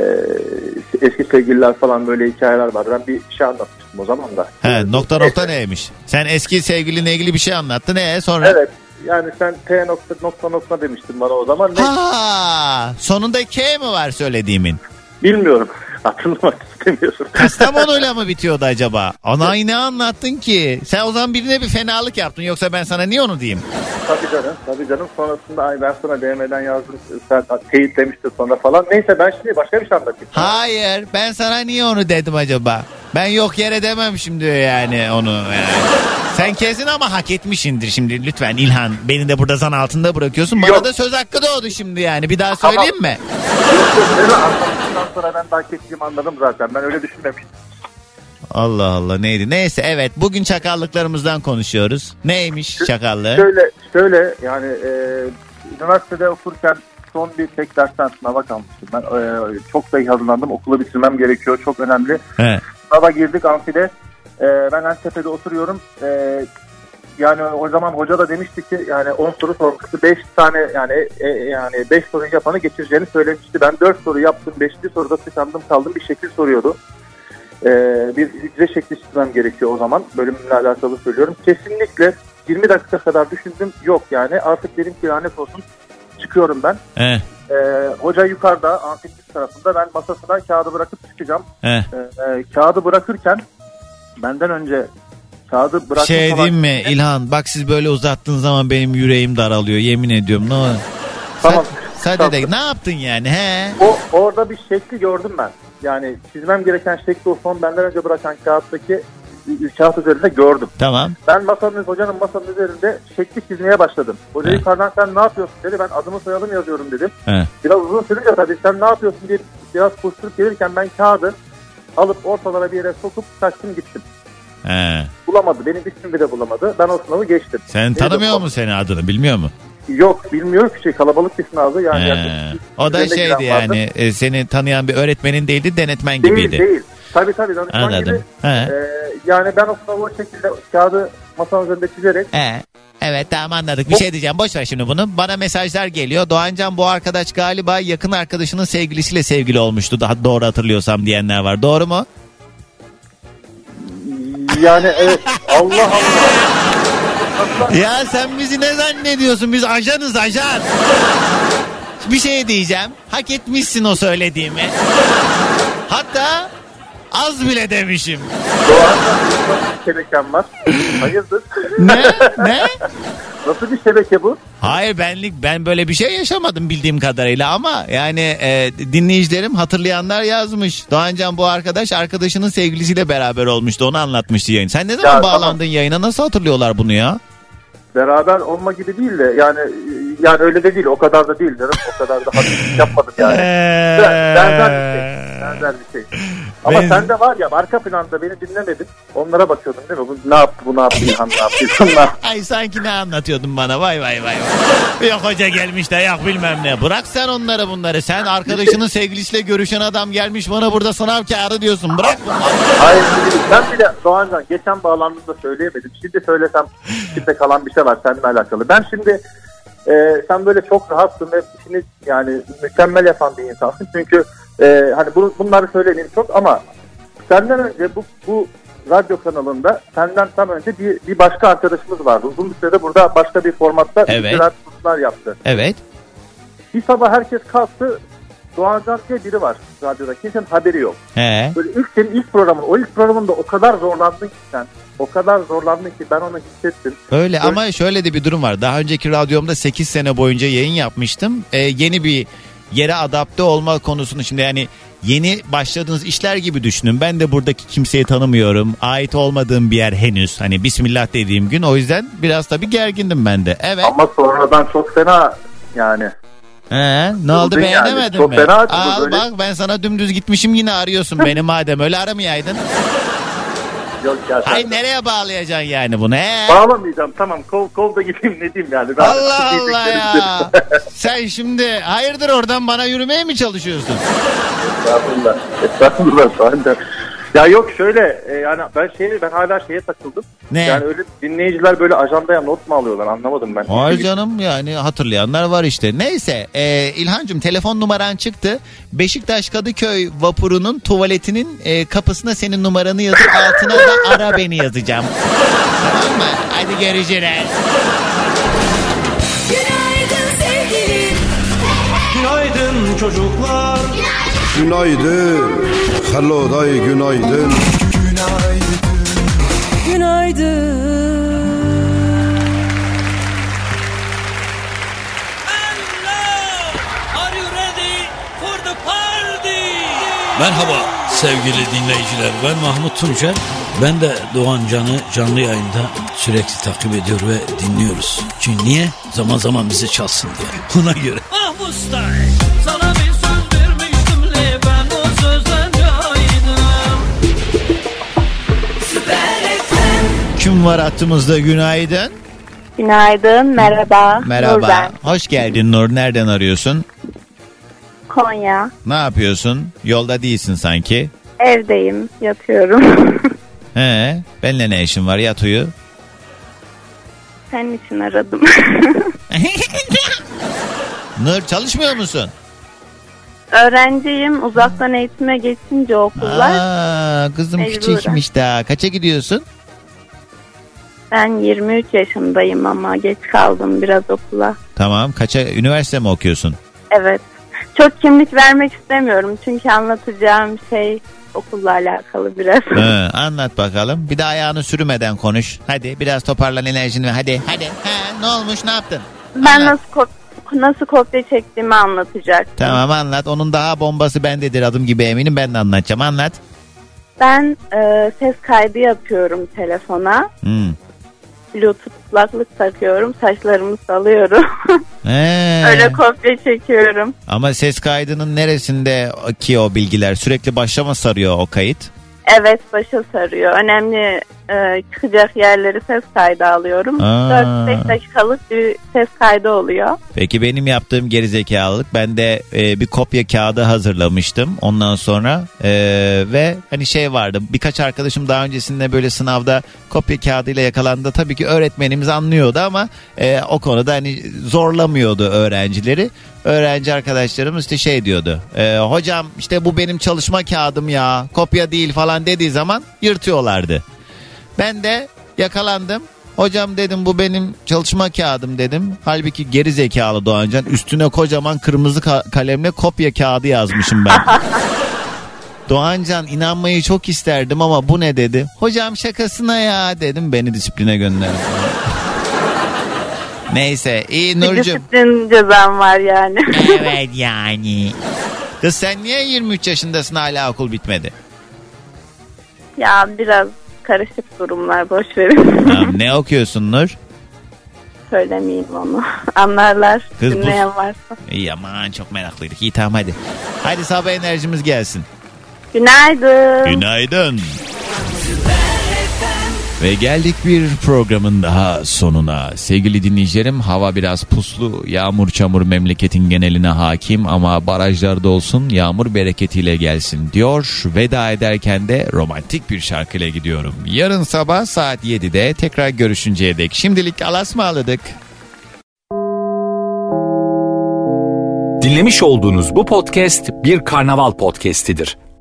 eski sevgililer falan böyle hikayeler vardı. Ben bir şey anlatmıştım o zaman da. He, nokta nokta neymiş? Sen eski sevgilinle ilgili bir şey anlattın. Ee sonra? Evet. Yani sen T nokta nokta nokta demiştin bana o zaman. Ne? Ha, sonunda K mi var söylediğimin? Bilmiyorum. Hatırlamak istemiyorum. Kastamonu'yla mı bitiyordu acaba? Ana ne anlattın ki? Sen o zaman birine bir fenalık yaptın. Yoksa ben sana niye onu diyeyim? Tabii canım. Tabii canım. Sonrasında ay ben sana DM'den yazdım. Sen teyit demiştin sonra falan. Neyse ben şimdi başka bir şey anlatayım. Hayır ben sana niye onu dedim acaba? Ben yok yere demem şimdi yani onu. Yani. Sen kesin ama hak etmişindir şimdi lütfen İlhan. Beni de burada zan altında bırakıyorsun. Bana Yok. da söz hakkı doğdu şimdi yani. Bir daha söyleyeyim mi? Anlattıktan sonra ben hak ettiğimi anladım zaten. Ben öyle düşünmemiştim. Allah Allah neydi? Neyse evet bugün çakallıklarımızdan konuşuyoruz. Neymiş çakallığı? Şöyle şöyle yani e, üniversitede okurken son bir tek dersten sınava kalmıştım. Ben e, çok da iyi hazırlandım. Okulu bitirmem gerekiyor. Çok önemli. He. Sınava girdik amfide. E, ben en tepede oturuyorum. E, yani o zaman hoca da demişti ki yani 10 soru sormuştu. 5 tane yani e, yani 5 soru yapanı geçireceğini söylemişti. Ben 4 soru yaptım. 5. soruda tıkandım kaldım. Bir şekil soruyordu. E, bir hücre şekli çizmem gerekiyor o zaman. Bölümümle alakalı söylüyorum. Kesinlikle 20 dakika kadar düşündüm. Yok yani artık dedim ki lanet olsun çıkıyorum ben. He. E, hoca yukarıda amfitris tarafında ben masasına kağıdı bırakıp çıkacağım. He. E, e, kağıdı bırakırken benden önce kağıdı bırakmış Şey diyeyim mi İlhan bak siz böyle uzattığın zaman benim yüreğim daralıyor yemin ediyorum ne olur. Tamam. Sadede de ne yaptın yani he? O orada bir şekli gördüm ben. Yani çizmem gereken şekli o son benden önce bırakan kağıttaki kağıt üzerinde gördüm. Tamam. Ben masanın hocanın masanın üzerinde şekli çizmeye başladım. Hoca He. yukarıdan sen ne yapıyorsun dedi. Ben adımı soyadımı yazıyorum dedim. He. Biraz uzun sürünce tabii sen ne yapıyorsun diye biraz koşturup gelirken ben kağıdı alıp ortalara bir yere sokup kaçtım gittim. He. Bulamadı. Benim ismimi de bulamadı. Ben o sınavı geçtim. Sen de tanımıyor musun senin adını bilmiyor mu? Yok bilmiyorum ki şey kalabalık bir sınavdı. Yani He. O da şeydi giren vardı. yani e, seni tanıyan bir öğretmenin değildi denetmen Değil gibiydi. değil. Tabii tabii danışman Anladım. gibi. He. Ee, yani ben o sınavı o şekilde kağıdı masanın üzerinde çizerek He. Evet tamam anladık. Bir şey diyeceğim. Boş ver şimdi bunu. Bana mesajlar geliyor. Doğancan bu arkadaş galiba yakın arkadaşının sevgilisiyle sevgili olmuştu. Daha doğru hatırlıyorsam diyenler var. Doğru mu? yani evet Allah Allah. Ya sen bizi ne zannediyorsun? Biz ajanız ajan. Bir şey diyeceğim. Hak etmişsin o söylediğimi. Hatta az bile demişim. şebeken var. Hayırdır? Ne? Ne? Nasıl bir şebeke bu? Hayır benlik ben böyle bir şey yaşamadım bildiğim kadarıyla ama yani e, dinleyicilerim hatırlayanlar yazmış. Doğancan bu arkadaş arkadaşının sevgilisiyle beraber olmuştu onu anlatmıştı yayın. Sen ne zaman Ya, bağlandın yayına nasıl hatırlıyorlar bunu ya? Beraber olma gibi değil de yani yani öyle de değil o kadar da değil canım. O kadar da hafif yapmadım yani. Benzer bir şey. Benzer bir şey. Ama Ben- sende var ya arka planda beni dinlemedin. Onlara bakıyordun değil mi? Bu ne yaptı bu ne yaptı İlhan ne yaptı yaptı? Ay sanki ne anlatıyordun bana vay vay vay. Yok hoca gelmiş de yok bilmem ne. Bırak sen onları bunları. Sen arkadaşının sevgilisiyle görüşen adam gelmiş bana burada sınav kağıdı diyorsun. Bırak bunları. Hayır ben bile Doğancan geçen bağlandığımda söyleyemedim. Şimdi söylesem içimde kalan bir şey var seninle alakalı. Ben şimdi e, sen böyle çok rahatsın ve işini yani mükemmel yapan bir insansın. Çünkü e, hani bunu, bunları söyleyin çok ama senden önce bu, bu radyo kanalında senden tam önce bir, bir başka arkadaşımız vardı. Uzun bir sürede burada başka bir formatta Evet. yaptı. Evet. Bir sabah herkes kalktı. Doğancan diye biri var radyoda. Kimsenin haberi yok. He. Böyle ilk senin ilk programın, o ilk programında o kadar zorlandın ki sen. O kadar zorlandın ki ben onu hissettim. Öyle ama şöyle de bir durum var. Daha önceki radyomda 8 sene boyunca yayın yapmıştım. Ee, yeni bir yere adapte olma konusunu şimdi yani yeni başladığınız işler gibi düşünün. Ben de buradaki kimseyi tanımıyorum. Ait olmadığım bir yer henüz. Hani bismillah dediğim gün. O yüzden biraz tabii gergindim ben de. Evet. Ama sonradan çok fena yani. He, ne oldu Kızdın yani. beğenemedin Çok mi? fena açıldı Al böyle. bak ben sana dümdüz gitmişim yine arıyorsun beni madem öyle aramayaydın. Yok ya sen- nereye bağlayacaksın yani bunu he? Bağlamayacağım tamam kol kol da gideyim ne diyeyim yani. Ben Allah Allah ya. Sen şimdi hayırdır oradan bana yürümeye mi çalışıyorsun? Estağfurullah. Estağfurullah. De- Ya yok şöyle e, yani ben şeye ben hala şeye takıldım. Ne? Yani öyle dinleyiciler böyle ajandaya not mu alıyorlar anlamadım ben. Ay canım yani hatırlayanlar var işte. Neyse e, İlhancığım telefon numaran çıktı. Beşiktaş Kadıköy vapurunun tuvaletinin e, kapısına senin numaranı yazıp altına da ara beni yazacağım. tamam mı? Hadi görüşürüz. Günaydın sevgilim. Günaydın çocuklar. Günaydın. Hello day günaydın. Günaydın. Merhaba sevgili dinleyiciler. Ben Mahmut Tuncer. Ben de Doğan Can'ı canlı yayında sürekli takip ediyor ve dinliyoruz. Çünkü niye? Zaman zaman bizi çalsın diye. Ona göre. Ah Mustay, sana Kim var hattımızda günaydın? Günaydın, merhaba. Merhaba. Nur ben. Hoş geldin Nur. Nereden arıyorsun? Konya. Ne yapıyorsun? Yolda değilsin sanki. Evdeyim, yatıyorum. He, benimle ne işin var yat uyu. Senin için aradım. Nur çalışmıyor musun? Öğrenciyim, uzaktan eğitime geçince okullar. Aa, kızım Mecburen. küçükmüş daha. Kaça gidiyorsun? Ben 23 yaşındayım ama geç kaldım biraz okula. Tamam. Kaça üniversite mi okuyorsun? Evet. Çok kimlik vermek istemiyorum çünkü anlatacağım şey okulla alakalı biraz. He, anlat bakalım. Bir de ayağını sürmeden konuş. Hadi biraz toparlan enerjini. Hadi hadi. He, ne olmuş ne yaptın? ben nasıl kop- nasıl kopya çektiğimi anlatacaktım. Tamam anlat. Onun daha bombası bendedir adım gibi eminim. Ben de anlatacağım. Anlat. Ben e, ses kaydı yapıyorum telefona. Hmm. Bluetooth kulaklık takıyorum. Saçlarımı salıyorum. He. Öyle kopya çekiyorum. Ama ses kaydının neresinde ki o bilgiler? Sürekli başa mı sarıyor o kayıt? Evet başa sarıyor. Önemli e, çıkacak yerleri ses kaydı alıyorum. Aa. 4-5 dakikalık bir ses kaydı oluyor. Peki benim yaptığım gerizekalılık ben de e, bir kopya kağıdı hazırlamıştım ondan sonra e, ve hani şey vardı birkaç arkadaşım daha öncesinde böyle sınavda kopya kağıdıyla yakalandı tabii ki öğretmenimiz anlıyordu ama e, o konuda hani zorlamıyordu öğrencileri öğrenci arkadaşlarımız işte şey diyordu e, hocam işte bu benim çalışma kağıdım ya kopya değil falan dediği zaman yırtıyorlardı ben de yakalandım Hocam dedim bu benim çalışma kağıdım dedim. Halbuki geri zekalı Doğancan üstüne kocaman kırmızı ka- kalemle kopya kağıdı yazmışım ben. Doğancan inanmayı çok isterdim ama bu ne dedi. Hocam şakasına ya dedim beni disipline gönderdi. Neyse iyi Nurcuğum. disiplin cezam var yani. Evet yani. Kız sen niye 23 yaşındasın hala okul bitmedi? ya biraz karışık durumlar boş verin. Tamam, ne okuyorsun Nur? Söylemeyeyim onu. Anlarlar. Kız bu- varsa. İyi aman çok meraklıydık. İyi tamam hadi. Hadi sabah enerjimiz gelsin. Günaydın. Günaydın. Ve geldik bir programın daha sonuna. Sevgili dinleyicilerim hava biraz puslu. Yağmur çamur memleketin geneline hakim ama barajlarda olsun yağmur bereketiyle gelsin diyor. Veda ederken de romantik bir şarkıyla gidiyorum. Yarın sabah saat 7'de tekrar görüşünceye dek. Şimdilik alasmaladık. Dinlemiş olduğunuz bu podcast bir karnaval podcastidir.